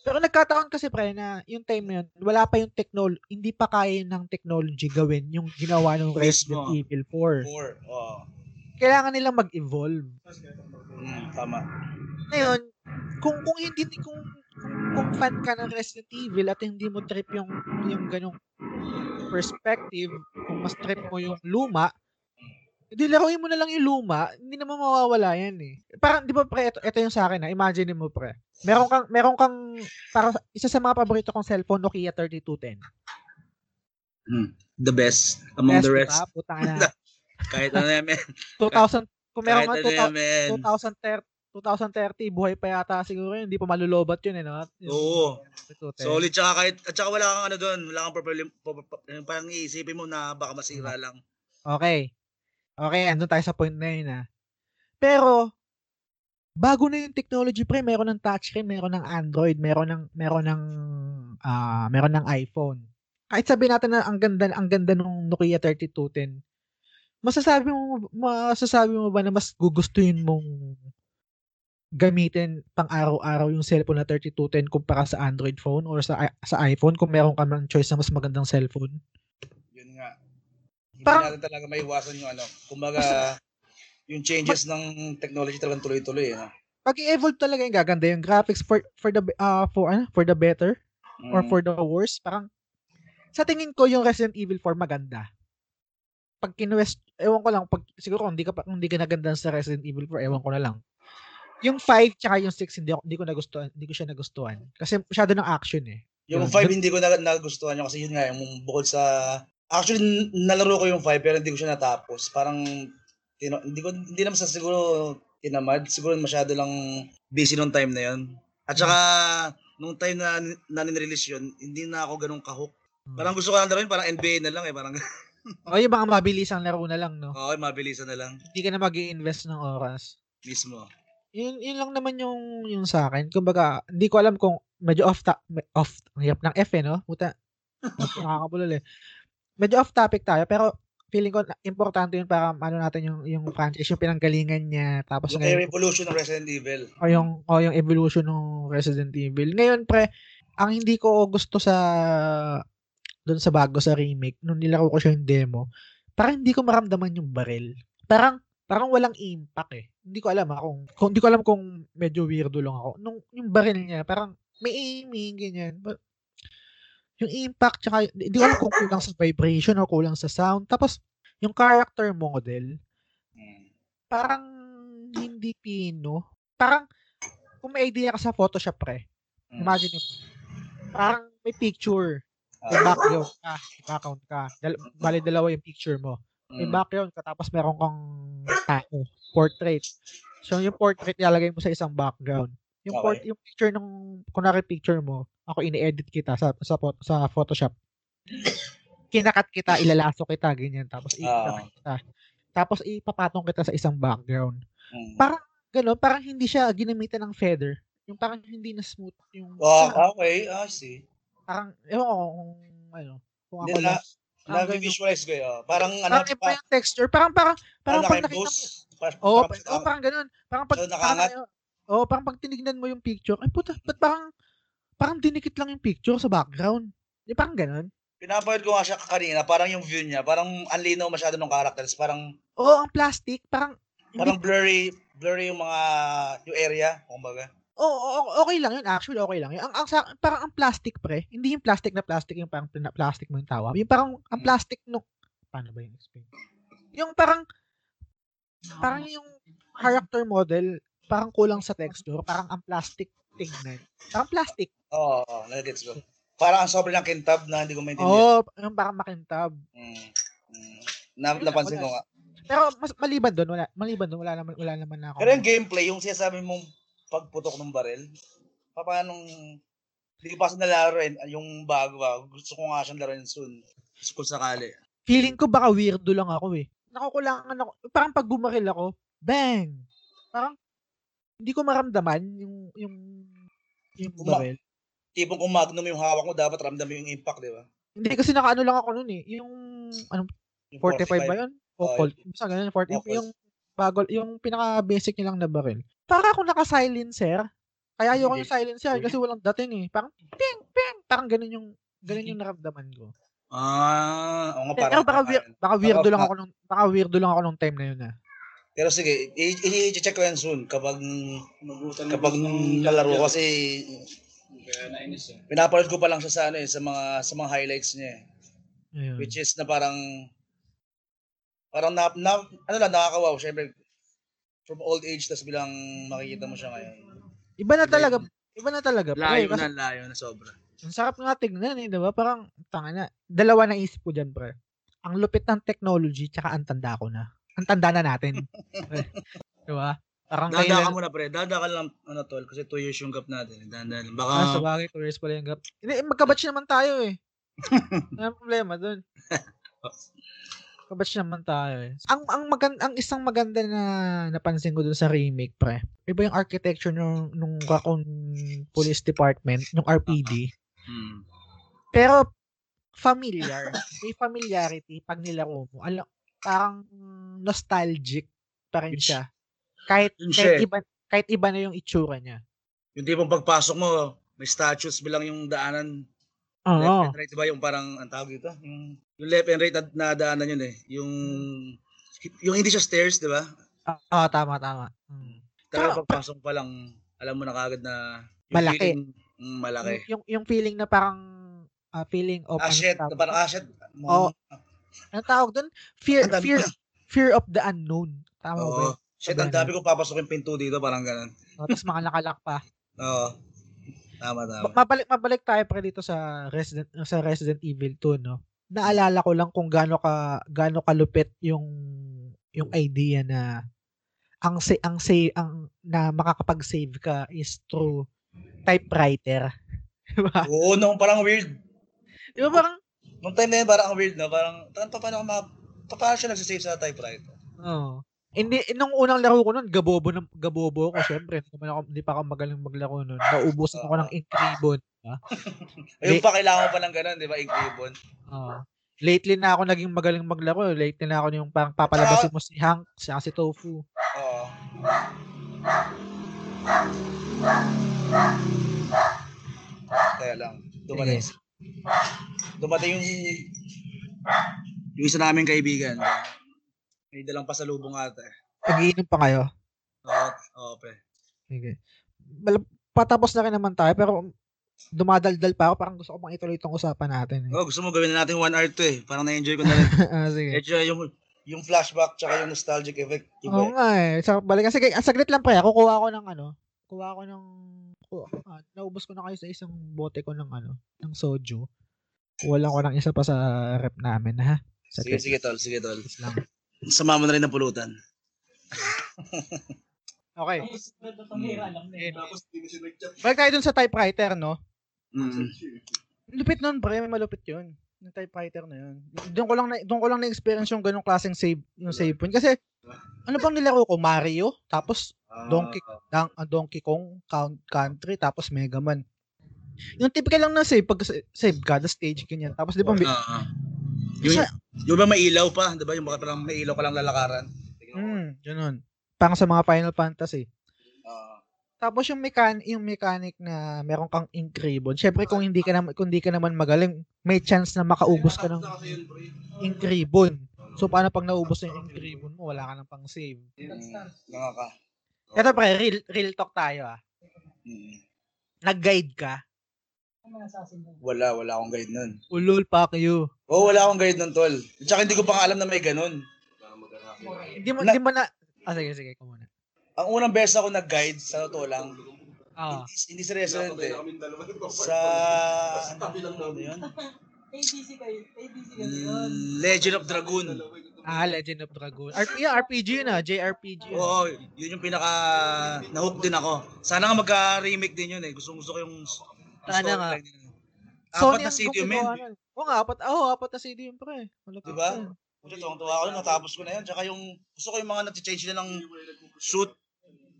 Pero nagkataon kasi pre na yung time na yun, wala pa yung technology, hindi pa kaya ng technology gawin yung ginawa ng Resident. Evil 4. Four. Oh. Kailangan nilang mag-evolve. Mm, tama. Ngayon, kung kung hindi kung kung, kung fan ka ng Resident Evil at hindi mo trip yung yung ganong perspective, kung mas trip mo yung luma, hindi laruin mo na lang yung luma, hindi naman mawawala yan eh. Parang, di ba pre, ito, ito yung sa akin ha, imagine mo pre. Meron kang, meron kang, para isa sa mga paborito kong cellphone, Nokia 3210. Mm. The best among Best, the rest. ba? Putang na. Kahit ano yan, men. 2000, kung meron nga ano yan, 2000 men. 2030, 2030, buhay pa yata siguro yun, hindi pa malulobat yun eh, no? Oo. 3210. Solid tsaka kahit at saka wala kang ano doon, wala kang problem parang iisipin mo na baka masira lang. Okay. Okay, andun tayo sa point na yun ah. Pero, bago na yung technology pre, meron ng touchscreen, meron ng Android, meron ng meron ng ah meron ng iPhone. Kahit sabihin natin na ang ganda ang ganda ng Nokia 3210. Masasabi mo masasabi mo ba na mas gugustuhin mong gamitin pang araw-araw yung cellphone na 3210 kumpara sa Android phone or sa sa iPhone kung meron ka ng choice na mas magandang cellphone? Hindi Parang- natin talaga maiwasan yung ano, kumbaga yung changes ng technology talagang tuloy-tuloy eh. no? pag i-evolve talaga yung gaganda yung graphics for for the uh, for ano, for the better or Mm. for the worse parang sa tingin ko yung Resident Evil 4 maganda pag kinwest ewan ko lang pag siguro kung hindi ka kung hindi ka naganda sa Resident Evil 4 ewan ko na lang yung 5 tsaka yung 6 hindi, hindi ko nagustuhan hindi ko siya nagustuhan kasi masyado ng action eh Yung Yun. 5 hindi ko na, nagustuhan yun kasi yun nga, yung bukod sa... Actually, nalaro ko yung 5 pero hindi ko siya natapos. Parang, tino, hindi ko, hindi naman sa siguro tinamad. Siguro masyado lang busy nung time na yun. At saka, nung time na, na nirelease yun, hindi na ako ganun kahook. Hmm. Parang gusto ko lang laruin, parang NBA na lang eh. Parang, o yung mga mabilis ang laro na lang no okay, mabilisan na lang. hindi ka na mag invest ng oras Mismo. yun, yun lang naman yung yung sa akin. Kumbaga, hindi ko alam kung medyo off ta- off ang hirap ng F eh, no? Puta. Nakakabulol eh. Medyo off topic tayo pero feeling ko importante yun para ano natin yung yung franchise, yung pinanggalingan niya tapos Yung ngayon evolution ng Resident Evil. o yung o yung evolution ng Resident Evil. Ngayon pre, ang hindi ko gusto sa doon sa bago sa remake nung nilaro ko siya yung demo, parang hindi ko maramdaman yung baril. Parang parang walang impact eh. Hindi ko alam ah, kung, kung hindi ko alam kung medyo weirdo lang ako. Nung yung baril niya, parang may aiming ganyan. Yung impact tsaka hindi ko alam kung kulang sa vibration o kulang sa sound. Tapos yung character model, Mm. parang hindi pino. Parang kung may idea ka sa Photoshop pre, Mm. imagine mo, parang may picture, may Ah. background ka, may background ka. Dal- bali dalawa yung picture mo. May Mm. background ka tapos meron kang tao, portrait. So yung portrait ilalagay mo sa isang background. Yung Okay. port, yung picture ng kunwari picture mo, ako ini-edit kita sa sa sa Photoshop. Kinakat kita, ilalaso kita ganyan tapos ikat kita. Tapos ipapatong kita sa isang background. Mm. Parang gano'n, parang hindi siya ginamitan ng feather. Yung parang hindi na smooth yung Oh, parang, okay. Ah, see. parang ewan ko kung ano, kung ako na, lang. Parang na-visualize ko yun. Parang ano, Parang iba yung texture. Parang parang parang pag nakita mo. Parang, oh, parang, oh, parang ganun. Parang pag So, parang, oh, parang pag tinignan mo yung picture, ay puta, ba't parang parang dinikit lang yung picture sa background. Di parang ganun. pinapanood ko nga siya kanina, parang yung view niya, parang ang linaw masyado ng characters, parang Oo, ang plastic, parang parang blurry, blurry yung mga yung area, kumbaga. oh, oh, okay lang yun. Actually, okay lang yun. Ang, ang, parang ang plastic, pre. Hindi yung plastic na plastic, yung parang plastic mo yung tawa. Yung parang, ang Hmm. plastic no, paano ba yung explain? Yung parang, parang yung character model, parang kulang sa texture, parang ang plastic tingnan. Parang plastic. Oo, oh, nagets ko. Parang ang sobrang kintab na hindi ko maintindihan. Oo, oh, yung parang makintab. Mm. Mm. Na, napansin ko nga. Pero mas maliban doon, wala maliban doon, wala naman wala naman na ako. Pero yung gameplay, yung sinasabi mong pagputok ng baril, pa- paano hindi ko pa sa nalaro eh, yung bago ba, gusto ko nga siyang laruin soon. Kung sakali. feeling ko baka weirdo lang ako eh. Nakukulangan ako. Parang pag bumaril ako, bang. Parang hindi ko maramdaman yung yung yung Uma- baril. Tipong kung magnum yung hawak mo, dapat ramdam mo yung impact, di ba? Hindi kasi nakaano lang ako noon eh. Yung ano Yung 45 ba 'yun? O Oh, Colt. Basta ganun 40 yung, Oh, yung bago yung pinaka basic nilang na baril. Para ako naka-silencer Kaya ayoko yung silencer kasi walang dating eh. Parang ping, ping. Parang ganun yung, ganun yung naramdaman ko. Ah, oo nga Pero parang. baka, weir, baka weirdo lang ako nung, baka weirdo lang ako nung time na yun ah. Pero sige, i- i- i-check ko yan soon kapag kapag nalaro ko kasi pinapanood ko pa lang siya sa ano eh, sa mga sa mga highlights niya eh. Ayun. Which is na parang parang na, na ano lang nakakawaw syempre from old age tas bilang makikita mo siya ngayon. Iba na talaga, iba na talaga. pre, Layo kasi na, layo na sobra. Ang sarap nga tignan eh, di ba? Parang, tanga na. Dalawa na isip ko dyan, pre. Ang lupit ng technology, tsaka ang tanda ko na. Ang tanda na natin. di ba? Parang Dada ka kailan... muna pre, dada ka lang ano tol kasi 2 years yung gap natin. Dada lang. Baka Ah, sa bagay, two years pala yung gap. Hindi, magkabatch naman tayo eh. Wala problema dun. Kabatch naman tayo eh. Ang, ang, magan, ang isang maganda na napansin ko dun sa remake, pre. Iba yung architecture nung, nung Raccoon Police Department, nung RPD. hmm. Pero familiar. May familiarity pag nilaro mo. Alam, parang nostalgic pa rin siya. Kahit, Yun kahit siya eh. iba, kahit iba na yung itsura niya. Yung tipong pagpasok mo, may statues bilang yung daanan Oo. left and right, di ba? Yung parang, ang tawag dito? Yung, yung left and right na, na daanan yun eh. Yung, yung hindi siya stairs, di ba? Ah, ah, tama, tama. Mm. Talaga Tsaka- pagpasok pa lang, alam mo na kagad na yung Malaki. feeling, mm, malaki. Yung, yung, yung feeling na parang ah, feeling of Ah, shit. parang, ah, shit. Oo. Anong tawag doon? Fear, Ang dami fear, pa. fear of the unknown. Tama ba? Oo. Shit, ang dami ko papasukin pinto dito, parang ganun. Oh, Tapos mga nakalak pa. Oo. Tama, tama. Ma- mabalik mabalik tayo pre dito sa Resident sa Resident Evil 2 no. Naalala ko lang kung gaano ka gaano kalupit yung yung idea na ang sa ang say ang na makakapag-save ka is through typewriter. Di ba? Oo, nung parang weird. Di ba parang Nung time na yun, parang ang weird na. Parang, pa- paano, ma, pa- paano siya nagsisave sa typewriter? oh. Hindi nung unang laro ko noon, gabobo ng gabobo ko syempre. Hindi, pa ako, hindi pa ako magaling maglaro noon. Naubusan ako ng ink ribbon. Ayun Di- pa, kailangan mo pa ng ganun, di ba? Ink ribbon. Oh. Lately na ako naging magaling maglaro. Lately na ako yung parang papalabasin mo si Hank, siya si Tofu. Oo. Kaya lang. Dumating. Dumating yung yung isa naming kaibigan. May dalang pasalubong ata. eh. Pag-iinom pa kayo. Oo, oo, pre. Sige. Mal- patapos na rin naman tayo pero dumadaldal pa ako. Parang gusto ko pang ituloy itong usapan natin. Eh. Oh, gusto mo gawin na natin one hour to eh. Parang na-enjoy ko na rin. ah, sige. Medyo yung yung flashback tsaka yung nostalgic effect. Oo Iba. nga eh. So, balik. Sige, saglit lang pa. Kukuha ko ng ano. Kukuha ko ng... ku- ah, naubos ko na kayo sa isang bote ko ng ano. Ng soju. Lang ko ng isa pa sa rep namin ha. Sige, sige tol, sige tol. Saglit lang. Sama mo na rin ng pulutan. Okay. Balik tayo dun sa typewriter, no? Mm. Lupit nun, pre. May malupit yun. Yung typewriter na yun. Doon ko lang na, doon ko lang na-experience yung ganong klaseng save, yung save point. Kasi, ano bang nilaro ko? Mario, tapos Donkey, Dang, ah, Donkey Kong Count Country, tapos Mega Man. Yung typical lang na save, pag sa- save ka, the stage, ganyan. Tapos di ba, may, Oo. Yung, Sa- yung ba may ilaw pa? Di ba? Yung baka parang may ilaw ka lang lalakaran. mm, ganun. Parang sa mga Final Fantasy. Oo. Tapos yung mechan yung mechanic na meron kang ink ribbon. Syempre kung hindi ka naman kung hindi ka naman magaling, may chance na makaubos ka ng ink ribbon. So paano pag naubos na yung ribbon mo, wala ka nang pang save. Nga ka. Ito pre, real, real talk tayo ah. Mm. Nag-guide ka. Wala, wala akong guide nun. Ulol, fuck you. Oo, wala akong guide nun, tol. At saka hindi ko pa alam na may ganun. Hindi mo, hindi mo na... Ah, sige, sige, ikaw muna. Ang unang beses ako nag-guide, sa totoo lang, Ah. hindi, hindi sa Resident eh. Sa... Ano yun? ABC kayo. ABC kayo yun. Legend of Dragoon. Ah, Legend of Dragoon. RP, yeah, RPG yun ah. JRPG yun. Oo, yun yung pinaka... Na-hook din ako. Sana nga magka-remake din yun eh. Gusto, gusto ko yung... Sana nga. Apat na CD yun, men. Oo nga, apat, oh, apat na CD yun, pre. Malapit Diba? Kasi tuwang-tuwa ako, natapos ko na yun. Tsaka yung... Gusto ko yung mga nati-change na ng suit.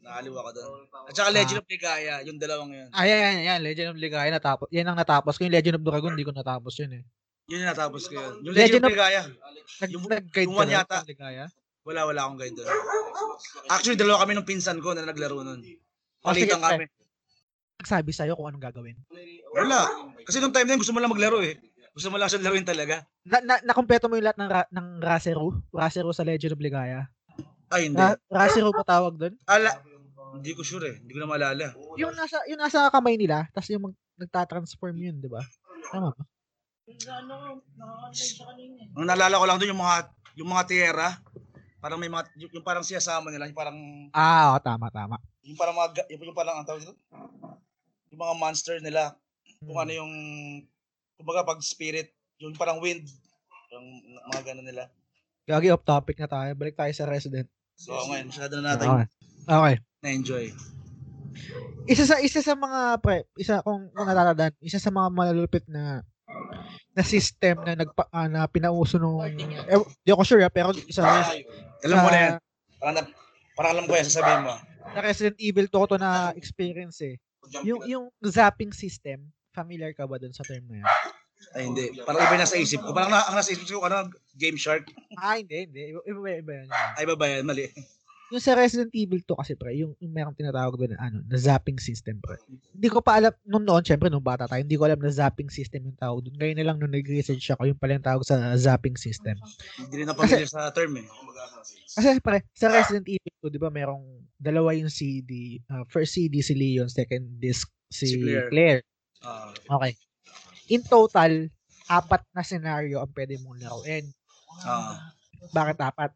Nakaliw ako doon. At saka Legend of Ligaya, yung dalawang yun. Ah, yan, yan, yan. Legend of Ligaya natapos. Yan ang natapos ko. Yung Legend of Dragon, hindi ko natapos yun eh. Yun yung natapos ko yun. Yung Legend Legend of Ligaya. Nag, Yung- nag-guide yung ka one yata. Ligaya? Wala, wala akong guide doon. Actually, dalawa kami ng pinsan ko na naglaro nun. Sige, Palitan kami. nagsabi sa'yo kung anong gagawin? Wala. Kasi nung time na yun, gusto mo lang maglaro eh. Gusto mo lang siya laruin talaga. Na, na, nakumpleto mo yung lahat ng, ra, ng Raseru? Raseru sa Legend of Ligaya? Ay, hindi. Ra, Raseru pa tawag doon? Ala. Hindi ko sure eh. Hindi ko na maalala. Yung nasa, yung nasa kamay nila, tapos yung mag, nagtatransform yun, di ba? Tama ba? Ang naalala ko lang doon yung mga yung mga tierra. Parang may mga yung, yung parang siyasama nila, yung parang Ah, oo, tama, tama. yung parang mga ga- yung, yung parang ang tawag dito. Yung mga monster nila. Kung Hmm. ano yung kumbaga pag spirit, yung parang wind, yung mga ganun nila. Gagi off topic na tayo. Balik tayo sa Resident. So ngayon, masyado na natin Okay. Okay. na-enjoy. Isa sa isa sa mga pre, isa kung, kung isa sa mga malalupit na na system na nagpa ah, na pinauso nung eh, di ako sure ah, pero isa Alam mo sa- na yan. Parang, na, parang alam ko yan, sasabihin mo. na Resident Evil to ko to na experience eh. Yung yung zapping system, familiar ka ba dun sa term na yan? Ay, hindi. Parang iba nasa isip ko. Parang na, ang nasa isip ko, ano, Game Shark. Ah, hindi, hindi. Iba, iba, iba, iba yun. Ay, ba ba yan? Mali. Yung sa Resident Evil to kasi pre, yung, yung merong tinatawag doon na ano, na zapping system pre. Hindi ko pa alam, nung noon, syempre nung bata tayo, hindi ko alam na zapping system yung tawag doon. Ngayon na lang nung nag-research ako, yung pala yung tawag sa zapping system. Hindi rin na familiar sa term eh. Kasi pre, sa Resident Evil 2, di ba merong dalawa yung CD. uh, first CD si Leon, second disc si, Si Claire. Claire. Ah, Okay. In total, apat na scenario ang pwede mong laruin. ah. Bakit apat?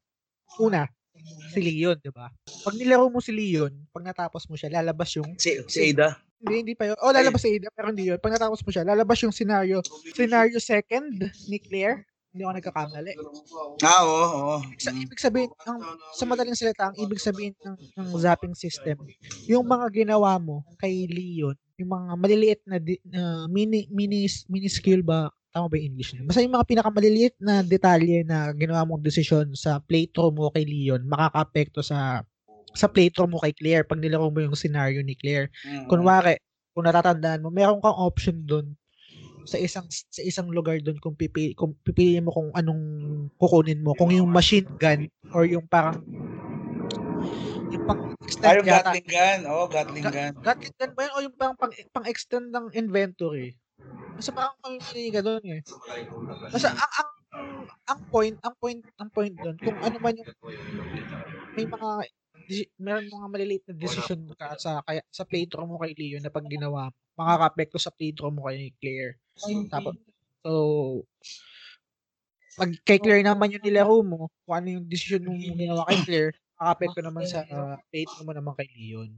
Una, si Leon, di ba? Pag nilaro mo si Leon, pag natapos mo siya, lalabas yung si, si Ada. Hindi, hindi pa yun. Oh, lalabas sa Ada, pero hindi yun. Pag natapos mo siya, lalabas yung scenario. Scenario second ni Claire. Hindi ako nagkakamali. Ah, oo, oo. Sa, ibig sabihin, ang, sa madaling salita, ang ibig sabihin ng, ng zapping system, yung mga ginawa mo kay Leon, yung mga maliliit na di, na mini, mini, mini skill ba, tama ba yung English na? Basta yung mga pinakamaliliit na detalye na ginawa mong desisyon sa playthrough mo kay Leon, makaka-apekto sa sa playthrough mo kay Claire pag nilaro mo yung scenario ni Claire. Mm. Kunwari, kung natatandaan mo, meron kang option doon sa isang sa isang lugar doon kung pipili kung pipili mo kung anong kukunin mo, kung yung machine gun or yung parang yung pang Ah, extend yung yata. Gatling gun. Oo, Gatling gun. Gatling gun ba yun o yung pang, pang, pang extend ng inventory? Basta parang pamimili ka doon eh. Basta ang, ang ang point, ang point, ang point doon, kung ano man yung may mga meron mga maliliit na decision ka sa kaya sa playthrough mo kay Leo na pag ginawa makaka-apekto sa playthrough mo kay Claire. Tapos so pag kay Claire naman yung nilaro mo, kung ano yung decision mo ginawa kay Claire, makaka-apekto naman sa uh, playthrough mo naman kay Leon.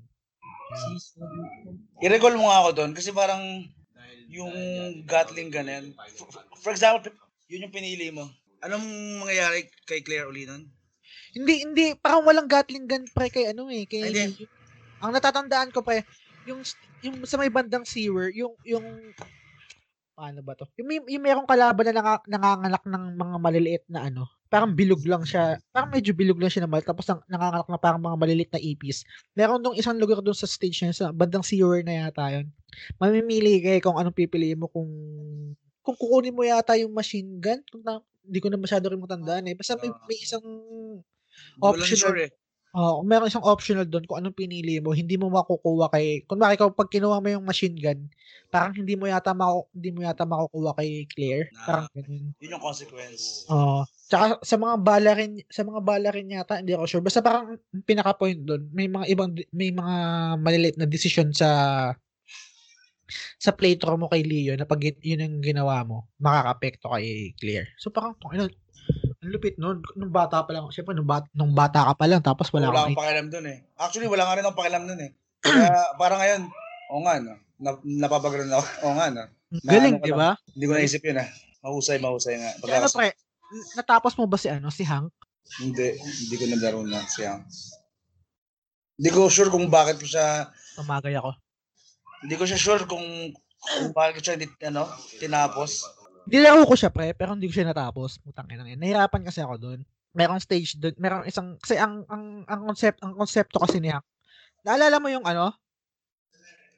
I-recall mo nga ako doon kasi parang yung Gatling yan. For, for example, yun yung pinili mo. Anong mangyayari kay Claire uli nun? Hindi, hindi. Parang walang Gatling gun pre kay ano eh. Kay, Ay, hindi. ang natatandaan ko pre, yung, yung sa may bandang sewer, yung, yung, paano ba to? Yung, may, yung merong kalaban na nanga, nanganganak ng mga maliliit na ano. Parang bilog lang siya. Parang medyo bilog lang siya naman. Tapos nang, nanganganak na parang mga maliliit na ipis. Meron dong isang lugar doon sa stage na sa bandang sewer na yata yun. Mamimili kayo kung anong pipiliin mo kung kung kukunin mo yata yung machine gun. Kung na, hindi ko na masyado rin matandaan eh. Basta may, may isang optional sure eh. Kung meron isang optional doon kung anong pinili mo, hindi mo makukuha kay kung bakit pag kinuha mo yung machine gun, parang hindi mo yata maku, hindi mo yata makukuha kay Claire. Na. Parang ganun. Yun yung consequence. Oo. Tsaka sa mga bala rin, sa mga bala rin yata, hindi ako sure. Basta parang ang pinaka-point doon, may mga ibang, may mga maliliit na decision sa sa playthrough mo kay Leo na pag yun- ang ginawa mo, makaka-apekto kay Claire. So parang, ano, ang lupit nun, nung bata pa lang, syempre nung, bat, nung bata ka pa lang, tapos wala, Wala akong pakialam dun eh. Actually, wala nga rin akong pakialam dun eh. Kaya parang ngayon, oo nga no. Na, napapagano'n ako. Oo nga no. Na- Galing, ano di ba? Hindi ko naisip yun ah. Mahusay, mahusay nga. Ano Pagkakas- pre, n- natapos mo ba si ano, si Hank? hindi, hindi ko nalaro na siya. Hindi ko sure kung bakit ko siya, Tumagay ako. hindi ko siya sure kung, kung bakit ko siya hindi, ano, tinapos. Nilaro ko siya pre, pero hindi ko siya natapos. Putang ina yan. Nahirapan kasi ako doon. Merong stage doon, merong isang kasi ang ang ang concept ang konsepto kasi ni Hank. Naalala mo yung ano?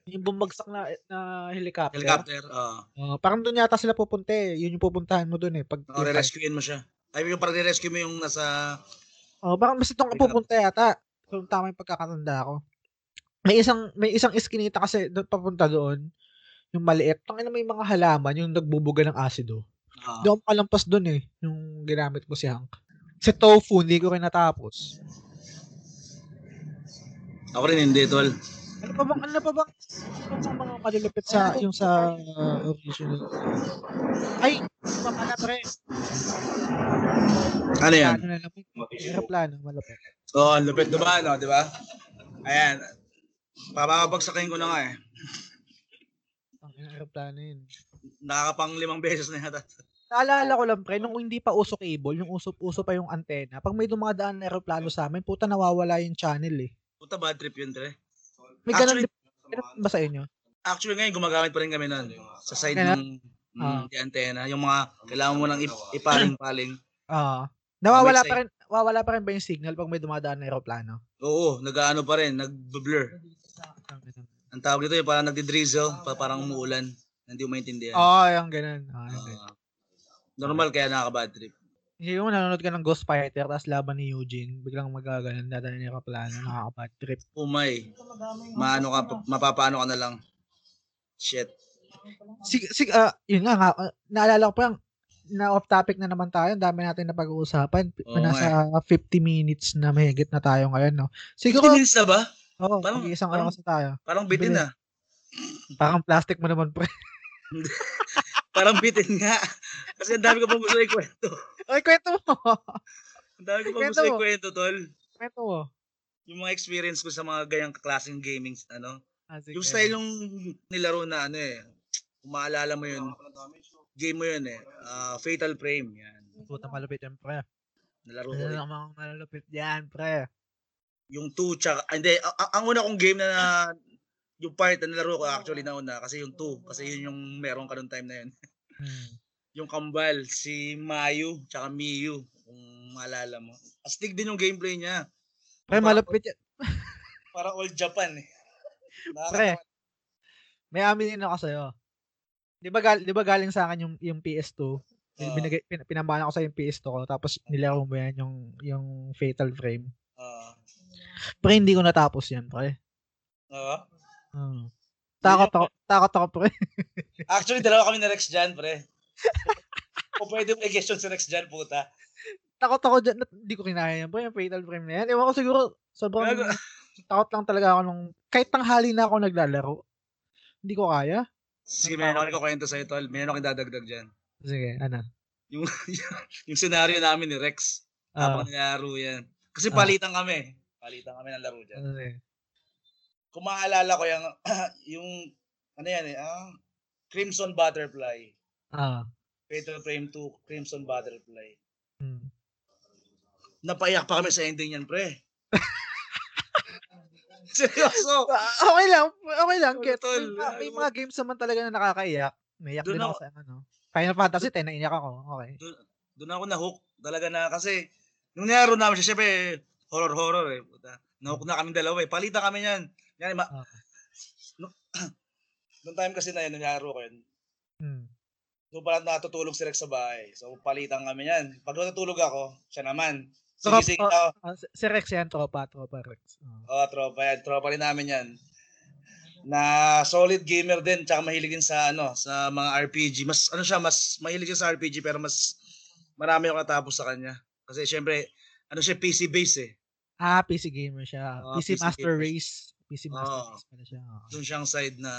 Yung bumagsak na na helicopter. Helicopter, oo. Oh, parang doon yata sila pupunta eh. Yun yung pupuntahan mo doon eh. Pag Uh, re-rescuein mo siya. Ay, yung parang re-rescue mo yung nasa, Oh, parang basta doon ka pupunta yata. Kung tama yung pagkakatanda ko. May isang may isang iskinita kasi doon papunta doon, yung maliit. Tangina may mga halaman yung nagbubuga ng asido. Hindi ako makalampas doon eh, yung ginamit ko si Hank. Si Tofu, hindi ko rin natapos. Ako rin hindi, tol. Ano pa bang, ano pa bang, ano pa mga malulupit sa, yung sa uh, original? Ay, iba pala pre. Ano yan? Plano na. Aeroplano, malupit. Oo, oh, lupit naman, no, di ba? Ayan. Papapagsakin ko na nga eh. Ang aeroplano yun. Nakakapang limang beses na yata. Naalala ko lang pre, nung hindi pa uso cable, yung uso, uso pa yung antena, pag may dumadaan na aeroplano sa amin, puta nawawala yung channel eh. Puta bad trip yun, tre. May ganun Actually- din ba sa inyo? Actually ngayon, gumagamit pa rin kami nun. Sa side Ganun? ng mm, antenna. Yung mga kailangan mo nang ip- ipaling-paling. Ah. nawawala pa rin, nawawala pa rin ba yung signal pag may dumadaan na aeroplano? Oo, nag-ano pa rin, nag-blur. Ang tawag dito yung parang nagdi-drizzle, pa parang umuulan. Hindi mo maintindihan. Oo, oh, yung ganun. Ah, yung ganun. Ah, normal kaya nakaka-bad trip. Yung nanonood ka ng Ghost Fighter, tapos laban ni Eugene, biglang magagalan, dadaan niya aeroplano, nakaka-bad trip. Umay. Maano ka, pa- mapapaano ka na lang. Shit. Sig, sig, ah, yun nga, nga naalala ko pa na off topic na naman tayo, dami natin na pag-uusapan. Oo Nasa 50 minutes na mahigit na tayo ngayon, no? 50 Siguro, minutes na ba? oo, parang- oh, isang parang- oras na tayo. Parang bitin na. Parang plastic mo naman, pre. Parang bitin nga. Kasi ang dami ko pang gusto ikwento. Ay, kwento mo. Ang dami ko pang Kwento gusto ikwento, tol. kwento mo. Yung mga experience ko sa mga ganyang klaseng gaming, ano. Ah, sige. Yung style yung nilaro na ano eh. Kung maalala mo yun, game mo yun eh. ah, Fatal Frame, yan. Puta malupit yan, pre. Nalaro ko Ano rin. lang mga malupit yan, pre. Yung 2, tsaka, ah, hindi, a- a- ang una kong game na, yung part na nilaro ko actually na una, kasi yung 2, kasi yun yung meron ka nung time na yun. Hmm. yung kambal, si Mayu, tsaka Miyu, kung maalala mo. Astig din yung gameplay niya. Pre, malupit yan. Parang old Japan eh. Pre. May aminin ako sa'yo. Di ba, gal- di ba galing sa akin yung, yung PS2? Oo. Binigay, pin, pinamana ko sa yung PS2 ko, tapos nilaro mo yan yung, yung Fatal Frame. Ah. Pre, hindi ko natapos yan, pre. Oo. Hmm. Takot ako, takot ako, pre. Actually, dalawa kami na Rex dyan, pre. Kung pwede mo i-guess yun si Rex dyan, puta. takot ako dyan. Hindi ko kinaya yan, pre, yung Fatal Frame na yan. Ewan ko siguro, sobrang takot lang talaga ako nung, kahit tanghali na ako naglalaro. Hindi ko kaya. Sige, meron ako kwento sa'yo, tol. Meron akong dadagdag dyan. Sige, ano? Yung, yung scenario namin ni Rex, Ah, habang nilalaro yan. Kasi Ah. palitan kami. Palitan kami ng laro dyan. ano eh. Kung maalala ko yung, yung, ano yan eh, ah, Crimson Butterfly. Ah. Fatal Frame 2, Crimson Butterfly. Hmm. Napaiyak pa kami sa ending yan, pre. Seryoso. Okay lang, okay lang. Get, may, mga- may mga games naman talaga na nakakaiyak. Naiyak Doon din ako ako- sa ano. Final Fantasy 10, naiyak ako. Okay. Doon ako na-hook. Talaga na, kasi, nung nilaro namin siya, syempre, horror-horror eh. Puta. Na-hook na kami dalawa eh. Palitan kami yan. Yan, ma- Ah. no, Noong time kasi na yun, nung nilaro ko yun, Hmm. doon pala natutulog si Rex sa bahay. So, palitan kami yan. Pag natutulog ako, siya naman. Trop- Sige, sige, oh, oh, ah, si Rex yan, tropa, tropa Rex. Oh. oh, tropa yan. Tropa rin namin yan. Na solid gamer din, tsaka mahilig din sa, ano, sa mga RPG. Mas, ano siya, mas mahilig siya sa RPG, pero mas marami ako natapos sa kanya. Kasi, syempre, ano siya, PC base eh. Ah, PC gamer siya. Ah, PC, PC Master gamer. Race. PC Master Oo. Race pala siya. Oh. doon siyang side na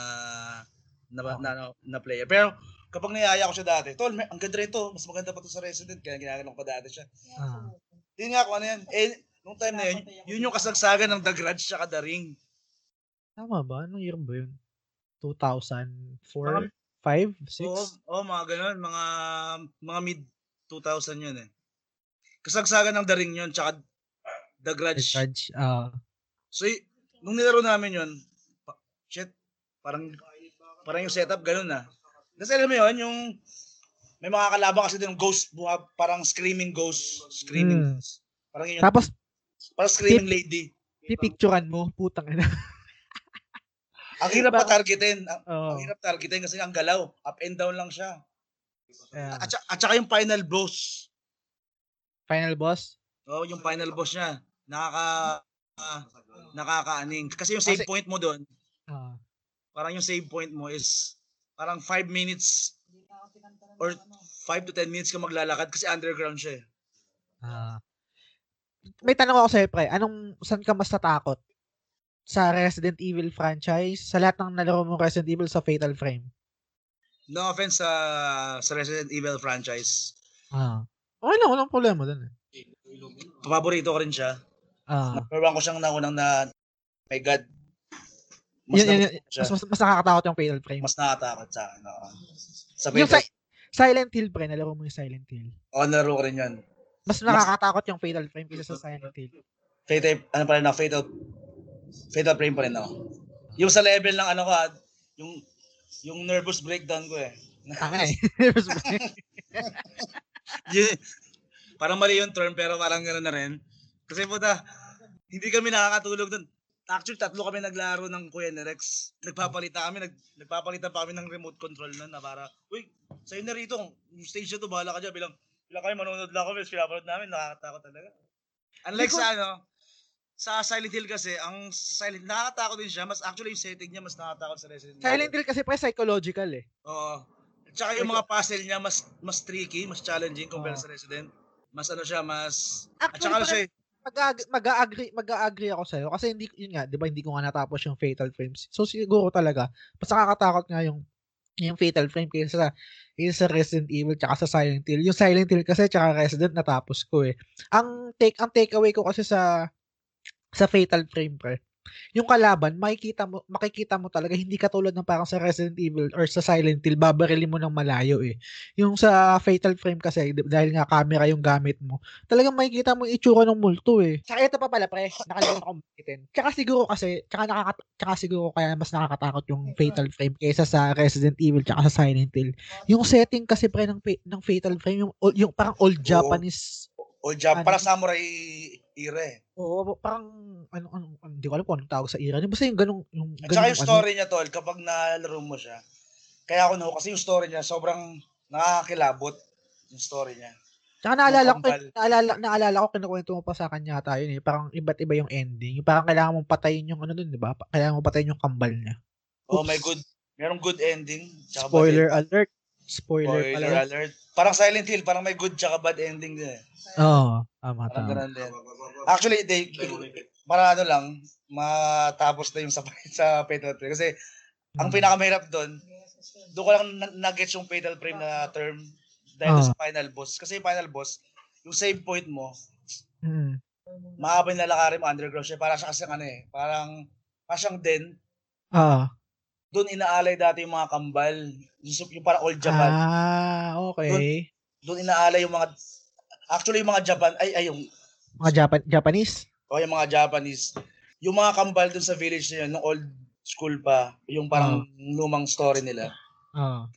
na, Oo. na, na, na player. Pero kapag niyaya ko siya dati, tol, may, ang ganda rito, mas maganda pa to sa Resident, kaya ginaganon ko pa dati siya. Ah. Yun nga kung ano yan. Eh, nung time na yun, yun yung kasagsagan ng The Grudge tsaka The Ring. Tama ba? Anong year ba yun? 2004? Parang- 5? 6? Oo, oh, mga ganun, mga mga mid 2000 yun eh. Kasagsagan ng The Ring yun, tsaka The Grudge. Judge. Ah. So, y- nung nilaro namin yun, pa- shit, parang, parang yung setup ganun na. Kasi alam mo yun, yung, may mga kalaban kasi din, ghost, buha, parang screaming ghost, screaming, Hmm. parang yun, Tapos, parang screaming lady. pipicturean mo. Putang ina. Ang hirap pa targetin, ang, Oo. ang hirap targetin kasi ang galaw, up and down lang siya. Ayan. At, at saka yung final boss, Final boss? oh, yung final boss niya, nakaka, ah, nakakaaning. Kasi yung save Kasi- point mo doon, Ah. parang yung save point mo is parang 5 minutes or 5 to 10 minutes ka maglalakad kasi underground siya eh. Ah. May tanong ako sa'yo, pre. Anong, saan ka mas natakot? Sa Resident Evil franchise? Sa lahat ng nalaro mo Resident Evil sa Fatal Frame? No offense sa sa Resident Evil franchise. Ah. Okay lang, walang problema dun eh. Paborito ko rin siya. Ah. Number one ko siyang naunang na, my God. Mas yun, yun. Mas, mas, mas nakakatakot yung Fatal Frame. Mas nakakatakot sa akin. oo. Sa Yung si- Silent Hill, pre. Nalaro mo yung Silent Hill. oh, naro ko rin yun. Mas nakakatakot yung Fatal Frame kaysa sa Silent Hill. Fatal, ano pa rin ako, Fatal, Fatal Frame pa rin ako. Yung sa level ng ano ko, ah, yung, yung nervous breakdown ko eh. Tanga eh. Yun, parang mali yung term pero parang gano'n na rin. Kasi puta, hindi kami nakakatulog doon. Actually, tatlo kami naglaro ng Kuya ni Rex. Nagpapalita kami, nag, nagpapalita pa kami ng remote control na, na para, uy, sa'yo na rito, yung stage na to, bahala ka dyan. Bilang, bilang kayo, manonood lang kami, pinapanood namin, nakakatakot talaga. Unlike sa ano, sa Silent Hill kasi, ang Silent nakakatakot din siya, mas actually yung setting niya mas nakakatakot sa Resident Evil. Silent Hill kasi pre psychological eh. Oo. At saka yung mga puzzle niya mas mas tricky, mas challenging compared Oo. sa Resident. Mas ano siya, mas... At Actually, saka ano siya, eh, mag-agree mag-agree ako sa'yo kasi hindi yun nga 'di ba hindi ko nga natapos yung Fatal Frames. So siguro talaga mas nakakatakot nga yung yung Fatal Frame kaysa sa kaysa sa Resident Evil tsaka sa Silent Hill. Yung Silent Hill kasi tsaka Resident natapos ko eh. Ang take ang takeaway ko kasi sa sa Fatal Frame pre. Yung kalaban, makikita mo makikita mo talaga hindi katulad ng parang sa Resident Evil or sa Silent Hill, babarilin mo ng malayo eh. Yung sa Fatal Frame kasi dahil nga camera yung gamit mo, talagang makikita mo yung itsura ng multo eh. Tsaka ito pa pala pre, nakalimutan kong bagitin. Tsaka siguro kasi, tsaka, nakaka, tsaka siguro kaya mas nakakatakot yung Fatal Frame kaysa sa Resident Evil tsaka sa Silent Hill. Yung setting kasi pre ng, ng Fatal Frame, yung, ol- yung parang old. Japanese, old job, ano? para samurai era eh. oo, parang, ano, ano, ano, hindi ko alam kung anong tawag sa era. Basta yung ganong, yung, At saka yung ano, story niya, tol, kapag nalaro mo siya, kaya ako no, kasi yung story niya, sobrang nakakakilabot yung story niya. Tsaka naalala ko, naalala, naalala ko, kinukwento mo pa sa kanya tayo eh. Parang iba't iba yung ending. Yung parang kailangan mong patayin yung ano dun, di ba? Kailangan mong patayin yung kambal niya. Oh, Oops. may good, merong good ending. tsaka Spoiler alert. Spoiler, Spoiler pala. alert. Parang Silent Hill, parang may good tsaka bad ending din eh. Oo. tama, Parang tama. ganun din. Actually, they, para ano lang, matapos na yung sa, sa Fatal Frame. Kasi, ang Mm. pinakamahirap doon, doon ko lang na- na-get yung Fatal Frame na term dahil doon Ah. sa final boss. Kasi yung final boss, yung save point mo, Mm. mahaba yung lalakarin mo underground siya. Para siya kasi ano eh, parang, parang siyang den. Ah. Doon inaalay dati yung mga kambal. Yung, yung parang old Japan. Ah, okay. Doon inaalay yung mga, actually yung mga Japan, ay, ay yung, Mga Japan Japanese? o yung mga Japanese, yung mga kambal doon sa village na yun, nung old school pa, yung parang lumang story nila, Ah.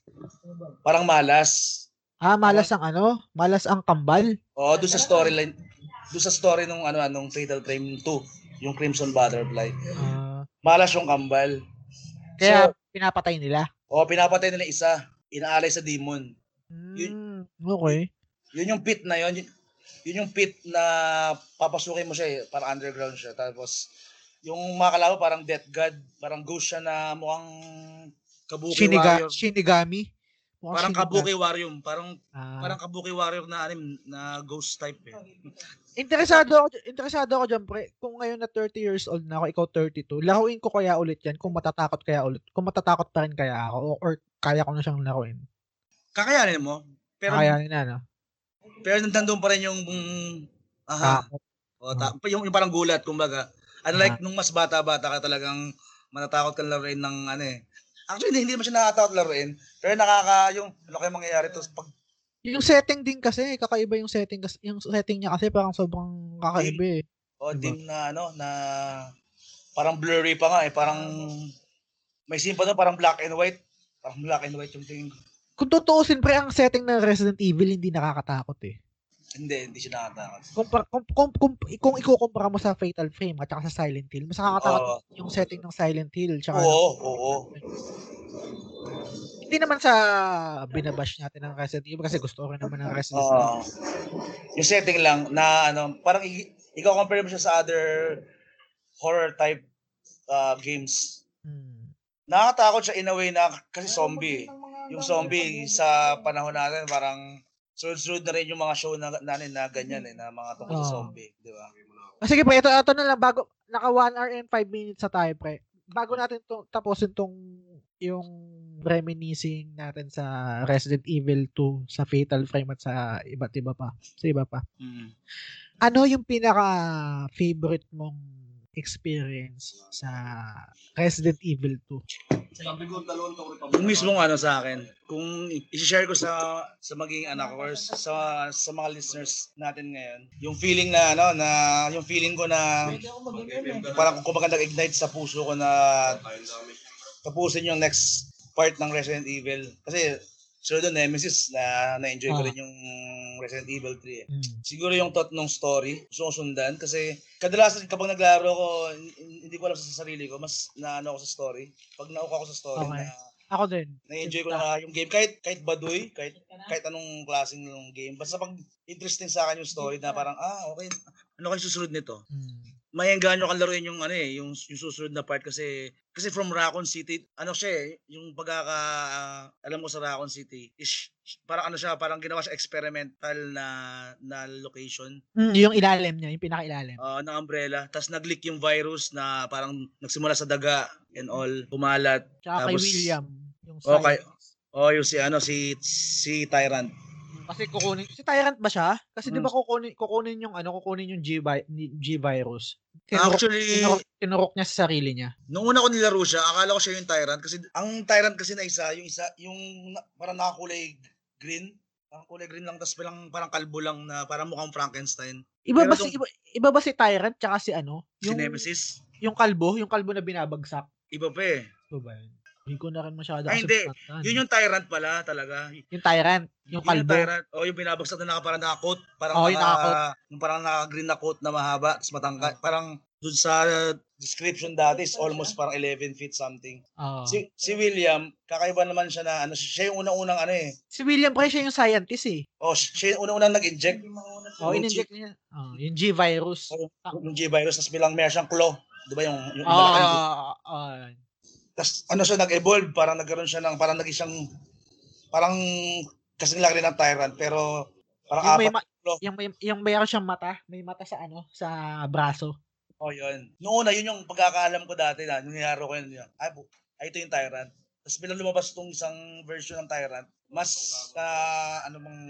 parang malas. Ah, malas ang ano? Malas ang kambal? Oo, doon sa storyline, doon sa story nung ano, nung Fatal Frame 2, yung Crimson Butterfly. Ah. Malas yung kambal. Kaya So- pinapatay nila? O, pinapatay nila isa, inaalay sa demon. Mm, okay. Yun yung pit na yun, yun, yun yung pit na papasukin mo siya eh, parang underground siya. Tapos, yung mga kalaban parang death god, parang ghost siya na mukhang kabuki Shiniga, warrior. Shinigami? Mukhang Parang kabuki warrior, parang Ah. parang kabuki warrior na anim na ghost type eh. Interesado ako, interesado ako dyan, pre. Kung ngayon na 30 years old na ako, ikaw 32, laruin ko kaya ulit yan kung matatakot kaya ulit. Kung matatakot pa rin kaya ako o, or kaya ko na siyang laruin. Kakayanin mo. Pero Kaya na, no? pero nandun pa rin yung mm, aha, Takot. o, ta- yung, yung parang gulat kumbaga. Unlike nung mas bata-bata ka talagang matatakot ka laruin ng ano eh. Actually, hindi, hindi naman siya nakakatakot laruin. Pero nakaka, yung, ano kayo mangyayari to pag Yung setting din kasi, kakaiba yung setting kasi, yung setting niya kasi parang sobrang kakaiba eh. O, Diba? dim na ano, na parang blurry pa nga eh. Parang may scene pa doon, parang black and white. Parang black and white yung tingin ko. Kung tutuusin pre, ang setting ng Resident Evil hindi nakakatakot eh. Hindi, hindi siya nakakatakot. Kung, kung, kung, kung, kung ikukumpara mo sa Fatal Frame at saka sa Silent Hill, mas nakakatakot Oo. yung setting ng Silent Hill. Tsaka Oo, oo. Hindi naman sa binabash natin ng Resident Evil kasi gusto ko rin naman ng Resident Evil. Oo. yung setting lang na ano, parang ikaw compare mo siya sa other horror type uh, games. Hmm. Nakakatakot siya in a way na kasi zombie. eh. Yung zombie sa panahon natin parang sunod-sunod na rin yung mga show na, natin na ganyan eh, na mga tungkol sa Oo. zombie, di ba? Ah, sige pre, ito, ito na lang bago naka 1 hour and 5 minutes sa tayo pre. Bago natin to, tapusin tong yung reminiscing natin sa Resident Evil 2, sa Fatal Frame at sa iba't iba pa. Sa iba pa. Mm. Ano yung pinaka favorite mong experience sa Resident Evil 2? Yung mismong ano sa akin, kung i-share ko sa sa maging anak ko or sa sa mga listeners natin ngayon, yung feeling na ano na yung feeling ko na parang kumbaga nag-ignite sa puso ko na tapusin yung next part ng Resident Evil. Kasi sure doon Nemesis na na-enjoy ko Ah. rin yung Resident Evil 3 eh. Hmm. Siguro yung thought ng story, gusto kong sundan kasi kadalasan kapag naglaro ko, hin- hindi ko alam sa sarili ko, mas naano ako sa story. Pag nauka ako sa story Okay. na Ako din. na-enjoy ko na yung game kahit kahit baduy, kahit kahit anong klaseng ng game. Basta pag interesting sa akin yung story na parang ah, okay, ano kayong susunod nito? Hmm. May engganyo kang laruin yung ano eh, yung yung susunod na part kasi kasi from Raccoon City, ano siya eh, yung pagkaka alam ko sa Raccoon City is parang ano siya, parang ginawa siya experimental na na location Hmm, yung ilalim niya, yung pinaka-ilalim. uh, ng umbrella. Tapos nag-leak yung virus na parang nagsimula sa daga and all, pumalat. Tsaka kay tapos- William. Yung Okay. science. Oh, yung si ano si si Tyrant. Kasi kukunin, si Tyrant ba siya? Kasi di Mm. ba kukunin, kukunin yung ano, kukunin yung G, vi- ni- G virus. Tinurok, Actually, tinurok niya sa sarili niya. nung una ko nilaro siya, akala ko siya yung Tyrant kasi ang Tyrant kasi na isa, yung isa, yung na- parang nakakulay green. Parang kulay green lang, tapos parang, parang kalbo lang na parang mukhang Frankenstein. Iba Pero ba si iba, iba ba si Tyrant tsaka si ano? Si Yung Nemesis. yung kalbo, yung kalbo na binabagsak. Iba pa eh. Iba ba yun? Hindi ko na rin masyado Ay, kasi hindi. natandaan. Yun yung Tyrant pala talaga. Yung Tyrant, yung Yun kalbo. Tyrant. Oh, yung binabagsak na naka, parang naka-coat. Parang yung naka, yung parang naka-green na coat na mahaba, tapos matangkad. Parang dun sa description dati is almost parang 11 feet something. Oo. Si si William, kakaiba naman siya na ano, siya yung unang-unang ano eh. si William pre, siya yung scientist eh. Oh, siya yung unang-unang nag-inject Oh, Yung in-inject niya. Oh, yung G virus. Oh, ng G-virus, tapos bilang meron siyang claw. Di ba yung, yung Oo. malaking Oh, oh, Tapos ano siya, nag-evolve, parang nagkaroon siya ng, parang naging siyang, parang kasing laki ng Tyrant, pero parang yung may, apat. ma- claw. yung may yung mayroon siyang mata, may mata sa ano, sa braso. Oh, yun. Noong una, yun yung pagkakaalam ko dati na, nung nilaro ko yun, yun. Ay, bu- ay, ito yung Tyrant. Tapos bilang lumabas itong isang version ng Tyrant, mas, ah, ano bang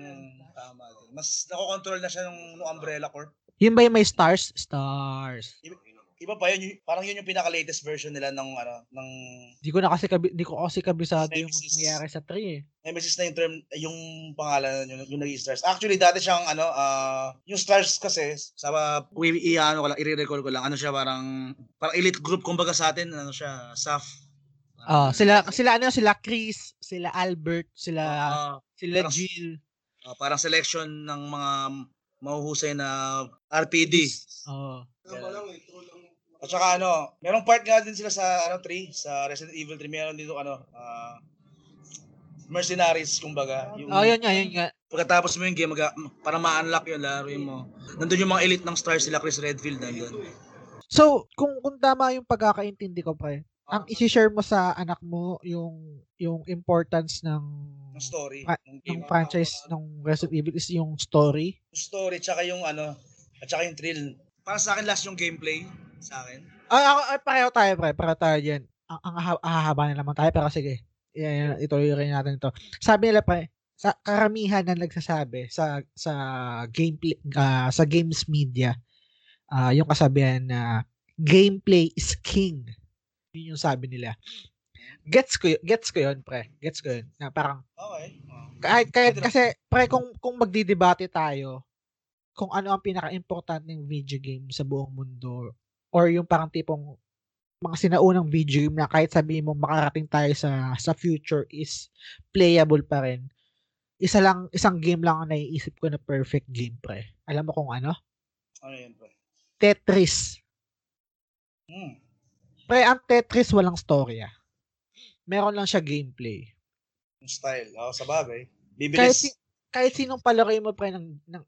tama, mas nakokontrol na siya ng, ng Umbrella Corp. Yun ba yung may stars? Stars. Iba pa yun, yung- parang yun yung pinaka-latest version nila ng, ano, ng Di ko na kasi kabi, di ko kasi kabisado yung Nemesis. nangyari sa 3 eh. Nemesis na yung term, yung pangalan yung, yung naging stars. Actually, dati siyang ano, ah, yung stars kasi, sa i, i ano ko lang, i-recall ko lang, ano siya parang, parang elite group kumbaga sa atin, ano siya, SAF. Oh, sila sila ano sila Chris, sila Albert, sila Ah, sila parang- Jill. ah, parang selection ng mga mahuhusay na RPD. Oh. At saka ano, merong part nga din sila sa ano 3, sa Resident Evil 3, meron dito ano, ah, mercenaries kumbaga. Yung, Oh, yun nga, yun nga. Pagkatapos mo yung game, mag- para ma-unlock yun, laruin mo. Nandun yung mga elite ng stars sila, Chris Redfield, nandun. So, kung kung tama yung pagkakaintindi ko pre, ang i-share mo sa anak mo yung yung importance ng Ng story. Fra- ng ng franchise ng Resident Evil is yung story. Yung story, tsaka yung ano, at tsaka yung thrill. Para sa akin, last yung gameplay, sa akin. Ay, ako, ay, pareho tayo, pre. Pareho tayo dyan. Ang, ang aha- hahaba na naman tayo, pero sige. Yan, ituloy rin natin ito. Sabi nila, pre, sa karamihan na nagsasabi sa sa gameplay ah, sa games media ah, yung kasabihan na gameplay is king yun yung sabi nila gets ko gets ko yun pre gets ko yun na parang Okay. Oh. kahit, kahit kasi pre kung kung magdidebate tayo kung ano ang pinaka-important ng video game sa buong mundo or yung parang tipong mga sinaunang video game na kahit sabihin mo makarating tayo sa sa future is playable pa rin. Isa lang isang game lang ang naiisip ko na perfect game pre. Alam mo kung ano? Ano yun, pre? Tetris. Hmm. Pre, ang Tetris walang storya. Meron lang siya gameplay. Yung style. Oh, sa bagay. kahit, Bibilis. si- kahit sinong palaro mo pre ng, ng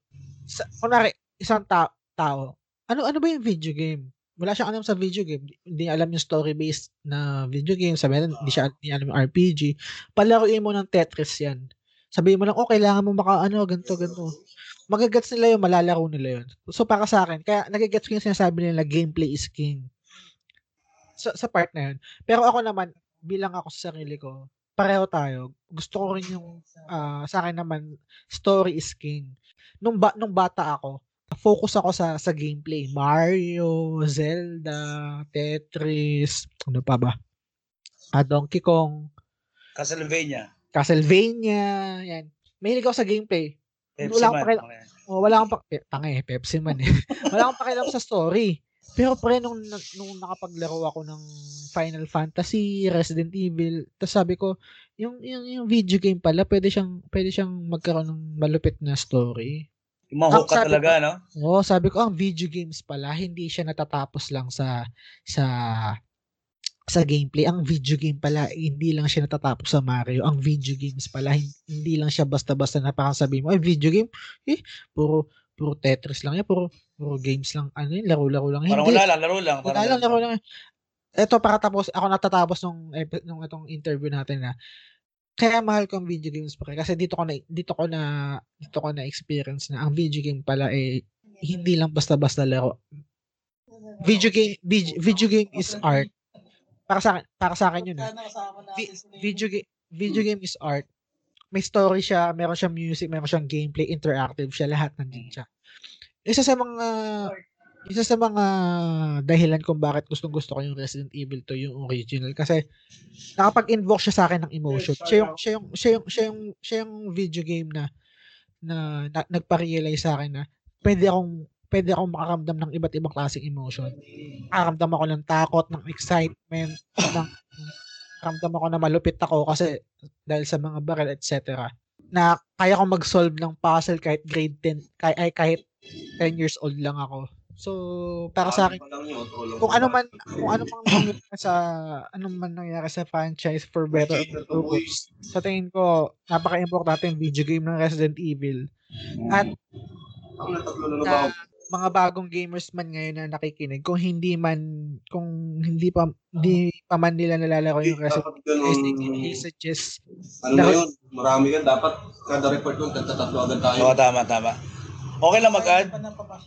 sa, kunwari, isang ta- tao, ano ano ba yung video game? Wala siyang alam sa video game. Hindi alam yung story-based na video game. Sabi na, hindi siya hindi alam yung RPG. Palaruin mo ng Tetris yan. Sabihin mo lang, oh, kailangan mo maka, ano, ganito, ganito. Magagets nila yun, malalaro nila yun. So, para sa akin, kaya nagagets ko yung sinasabi nila, gameplay is king. Sa, sa part na yun. Pero ako naman, bilang ako sa sarili ko, pareho tayo. Gusto ko rin yung, ah, sa akin naman, story is king. Nung, ba, nung bata ako, focus ako sa sa gameplay. Mario, Zelda, Tetris, ano pa ba? Ah, Donkey Kong, Castlevania. Castlevania, yan. Mahilig ako sa gameplay. Pepsi Wala Man. pakil- Okay. Oh, wala akong pa- pe- tanga eh, Pepsi man eh. wala akong pakialam sa story. Pero pre, nung, nung nakapaglaro ako ng Final Fantasy, Resident Evil, tapos sabi ko, yung, yung, yung video game pala, pwede siyang, pwede siyang magkaroon ng malupit na story. Yung mga hook ka talaga, no? Oo, sabi ko, ang video games pala, hindi siya natatapos lang sa, sa, sa gameplay. Ang video game pala, hindi lang siya natatapos sa Mario. Ang video games pala, hin- hindi lang siya basta-basta na parang sabi mo, ay, video game? Eh, puro, puro Tetris lang yan, puro, puro games lang, ano yun, laro-laro lang. Parang hindi. wala lang, laro lang. Wala lang, laro lang. Ito, para tapos, ako natatapos nung, nung itong interview natin na, kaya mahal ko ang video games pa kasi dito ko na dito ko na dito ko na experience na ang video game pala eh hindi lang basta-basta laro. Video game video, video game is art. Para sa para sa akin yun. Vi- video game video game is art. May story siya, meron siyang music, meron siyang gameplay, interactive siya, lahat nandun siya. Isa sa mga isa sa mga dahilan kung bakit gustong gusto ko yung Resident Evil 2 yung original kasi nakapag-invoke siya sa akin ng emotion. Siya yung siya yung siya yung siya yung, siya yung video game na na, na nagpa-realize sa akin na pwede akong pwede akong makaramdam ng iba't ibang klaseng emotion. Makaramdam ako ng takot, ng excitement, ng makaramdam ako na malupit ako kasi dahil sa mga barrel, etc. Na kaya ko mag-solve ng puzzle kahit grade 10, kahit, ay, kahit 10 years old lang ako. So, para sa akin, kung ano man kung ano man nangyari sa ano man nangyari sa franchise for better or for worse, sa tingin ko napaka-importante yung video game ng Resident Evil. At sa mga bagong gamers man ngayon na nakikinig, kung hindi man kung hindi pa hindi pa man nila nalalaro yung Resident Evil, I suggest Ano na yun? Marami yan. Dapat kada report yung tatlo agad tayo. Oo, tama, tama. Okay lang mag-add.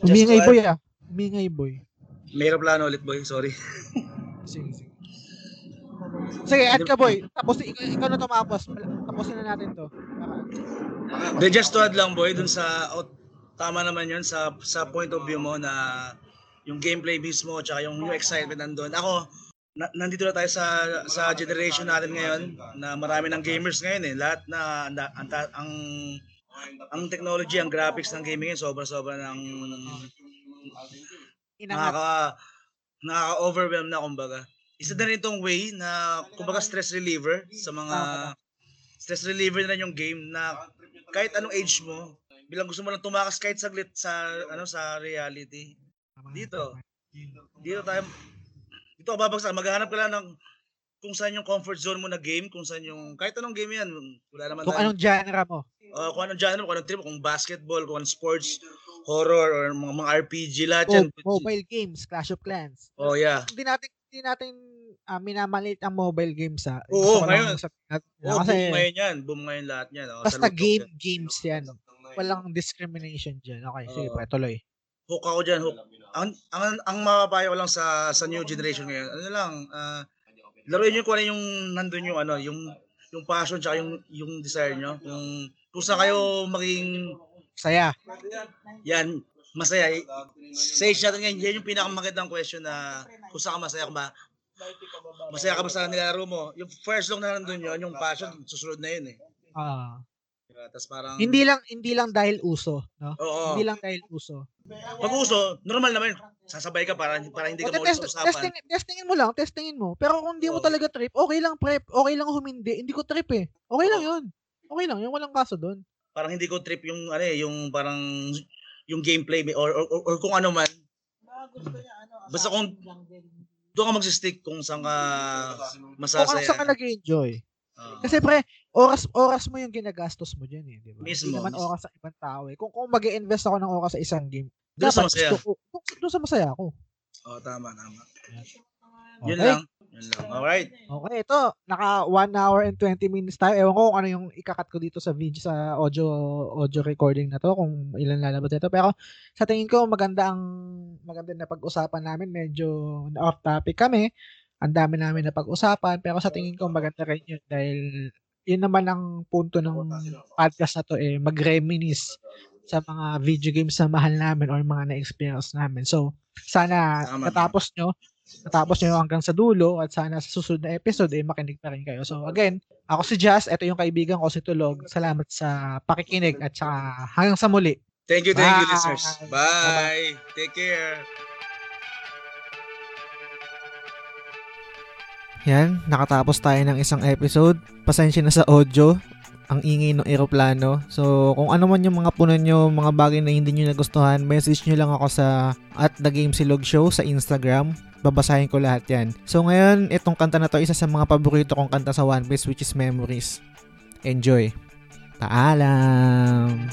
Just umingay to add- boy. Umingay boy. Mayroon plano ulit, boy. Sorry. Sige, sige. Sige, add ka boy. Tapos ikaw, ikaw na tumapos. Tapusin na natin to. De, just to add lang, boy, dun sa... oh, tama naman yun sa sa point of view mo na yung gameplay mismo tsaka yung new excitement nandun. Ako, na, nandito na tayo sa sa generation natin ngayon na marami ng gamers ngayon eh. Lahat na, na ang, ang ang technology, ang graphics ng gaming ngayon, sobra-sobra ng Inangat. nakaka nakaka-overwhelm na kumbaga. Isa na rin itong way na kumbaga stress reliever sa mga stress reliever na yung game na kahit anong age mo, bilang gusto mo lang tumakas kahit saglit sa ano sa reality. Dito. Dito tayo dito babagsak, maghahanap ka lang ng kung saan yung comfort zone mo na game, kung saan yung kahit anong game yan, wala naman Kung tayong- anong genre mo. uh, kung anong genre mo, kung anong trip kung basketball, kung anong sports, horror, or mga, mga RPG, lahat yan. Oh, mobile games, Clash of Clans. Oh, yeah. Hindi natin hindi natin ah, minamalit ang mobile games ha. Oo, Gusto lang ngayon. na Oh, kasi boom ngayon yan. Boom ngayon lahat yan. Oh, basta sa game yan. games yan. Walang discrimination dyan. Okay, sige Oo. pa, tuloy. Hook ako dyan, hook. Ang, ang, ang mapapayo ko lang sa sa new generation ngayon, ano lang, ah, laruin nyo kung ano yung nandun yung ano, yung yung passion tsaka yung yung desire nyo. Kung kung saan kayo maging Saya. yan, masaya. Sa age natin ngayon, yan yung pinakamagandang question na kung saan ka masaya ka ba? Masaya ka ba sa nilalaro mo? Yung first long na nandun yun, yung passion, susunod na yun eh. Ah. Diba? Tapos parang, hindi lang hindi lang dahil uso, no? oo. Hindi lang dahil uso. Pag uso, normal naman. Sasabay ka para, para hindi ka maulit test, sa usapan. testing, testingin mo lang, testingin mo. Pero kung hindi mo Oo. talaga trip, okay lang prep, okay lang humindi. Hindi ko trip eh. Okay lang 'yun. Okay lang 'yun, walang kaso doon. Parang hindi ko trip yung, ano eh, yung parang, yung gameplay or, or, or, or kung ano man. Basta kung doon ka magsistick kung saan ka Kung ano masasaya. saan ka nag-enjoy. Oo. Kasi pre, oras oras mo yung ginagastos mo diyan eh, di ba? Mismo, Hindi naman mismo. oras sa ibang tao eh. Kung kung mag-invest ako ng oras sa isang game, Doon sa dapat masaya. ko, doon- sa masaya ako. Oh, tama, tama. Okay. Yun lang. Yun lang. Alright. Okay, ito. Naka 1 hour and 20 minutes tayo. Ewan ko kung ano yung ikakat ko dito sa video, sa audio audio recording na to, kung ilan lalabas nito. Pero sa tingin ko, maganda ang maganda na pag-usapan namin. Medyo off topic kami. Ang dami namin na pag-usapan. Pero sa tingin ko, maganda rin yun dahil yun naman ang punto ng podcast na to eh, mag-reminisce sa mga video games na mahal namin or mga na-experience namin. So, sana Tama. natapos nyo natapos nyo hanggang sa dulo at sana sa susunod na episode eh makinig pa rin kayo. So again, ako si Jazz, ito yung kaibigan ko si Tulog. Salamat sa pakikinig at saka hanggang sa muli. Thank you, thank you, Bye. listeners. Bye. Take care. Yan, nakatapos tayo ng isang episode. Pasensya na sa audio. Ang ingay ng eroplano. So, kung ano man yung mga puno nyo, mga bagay na hindi nyo nagustuhan, message nyo lang ako sa at The Game Silog Show sa Instagram. Babasahin ko lahat yan. So, ngayon, itong kanta na to, isa sa mga paborito kong kanta sa One Piece, which is Memories. Enjoy. Paalam!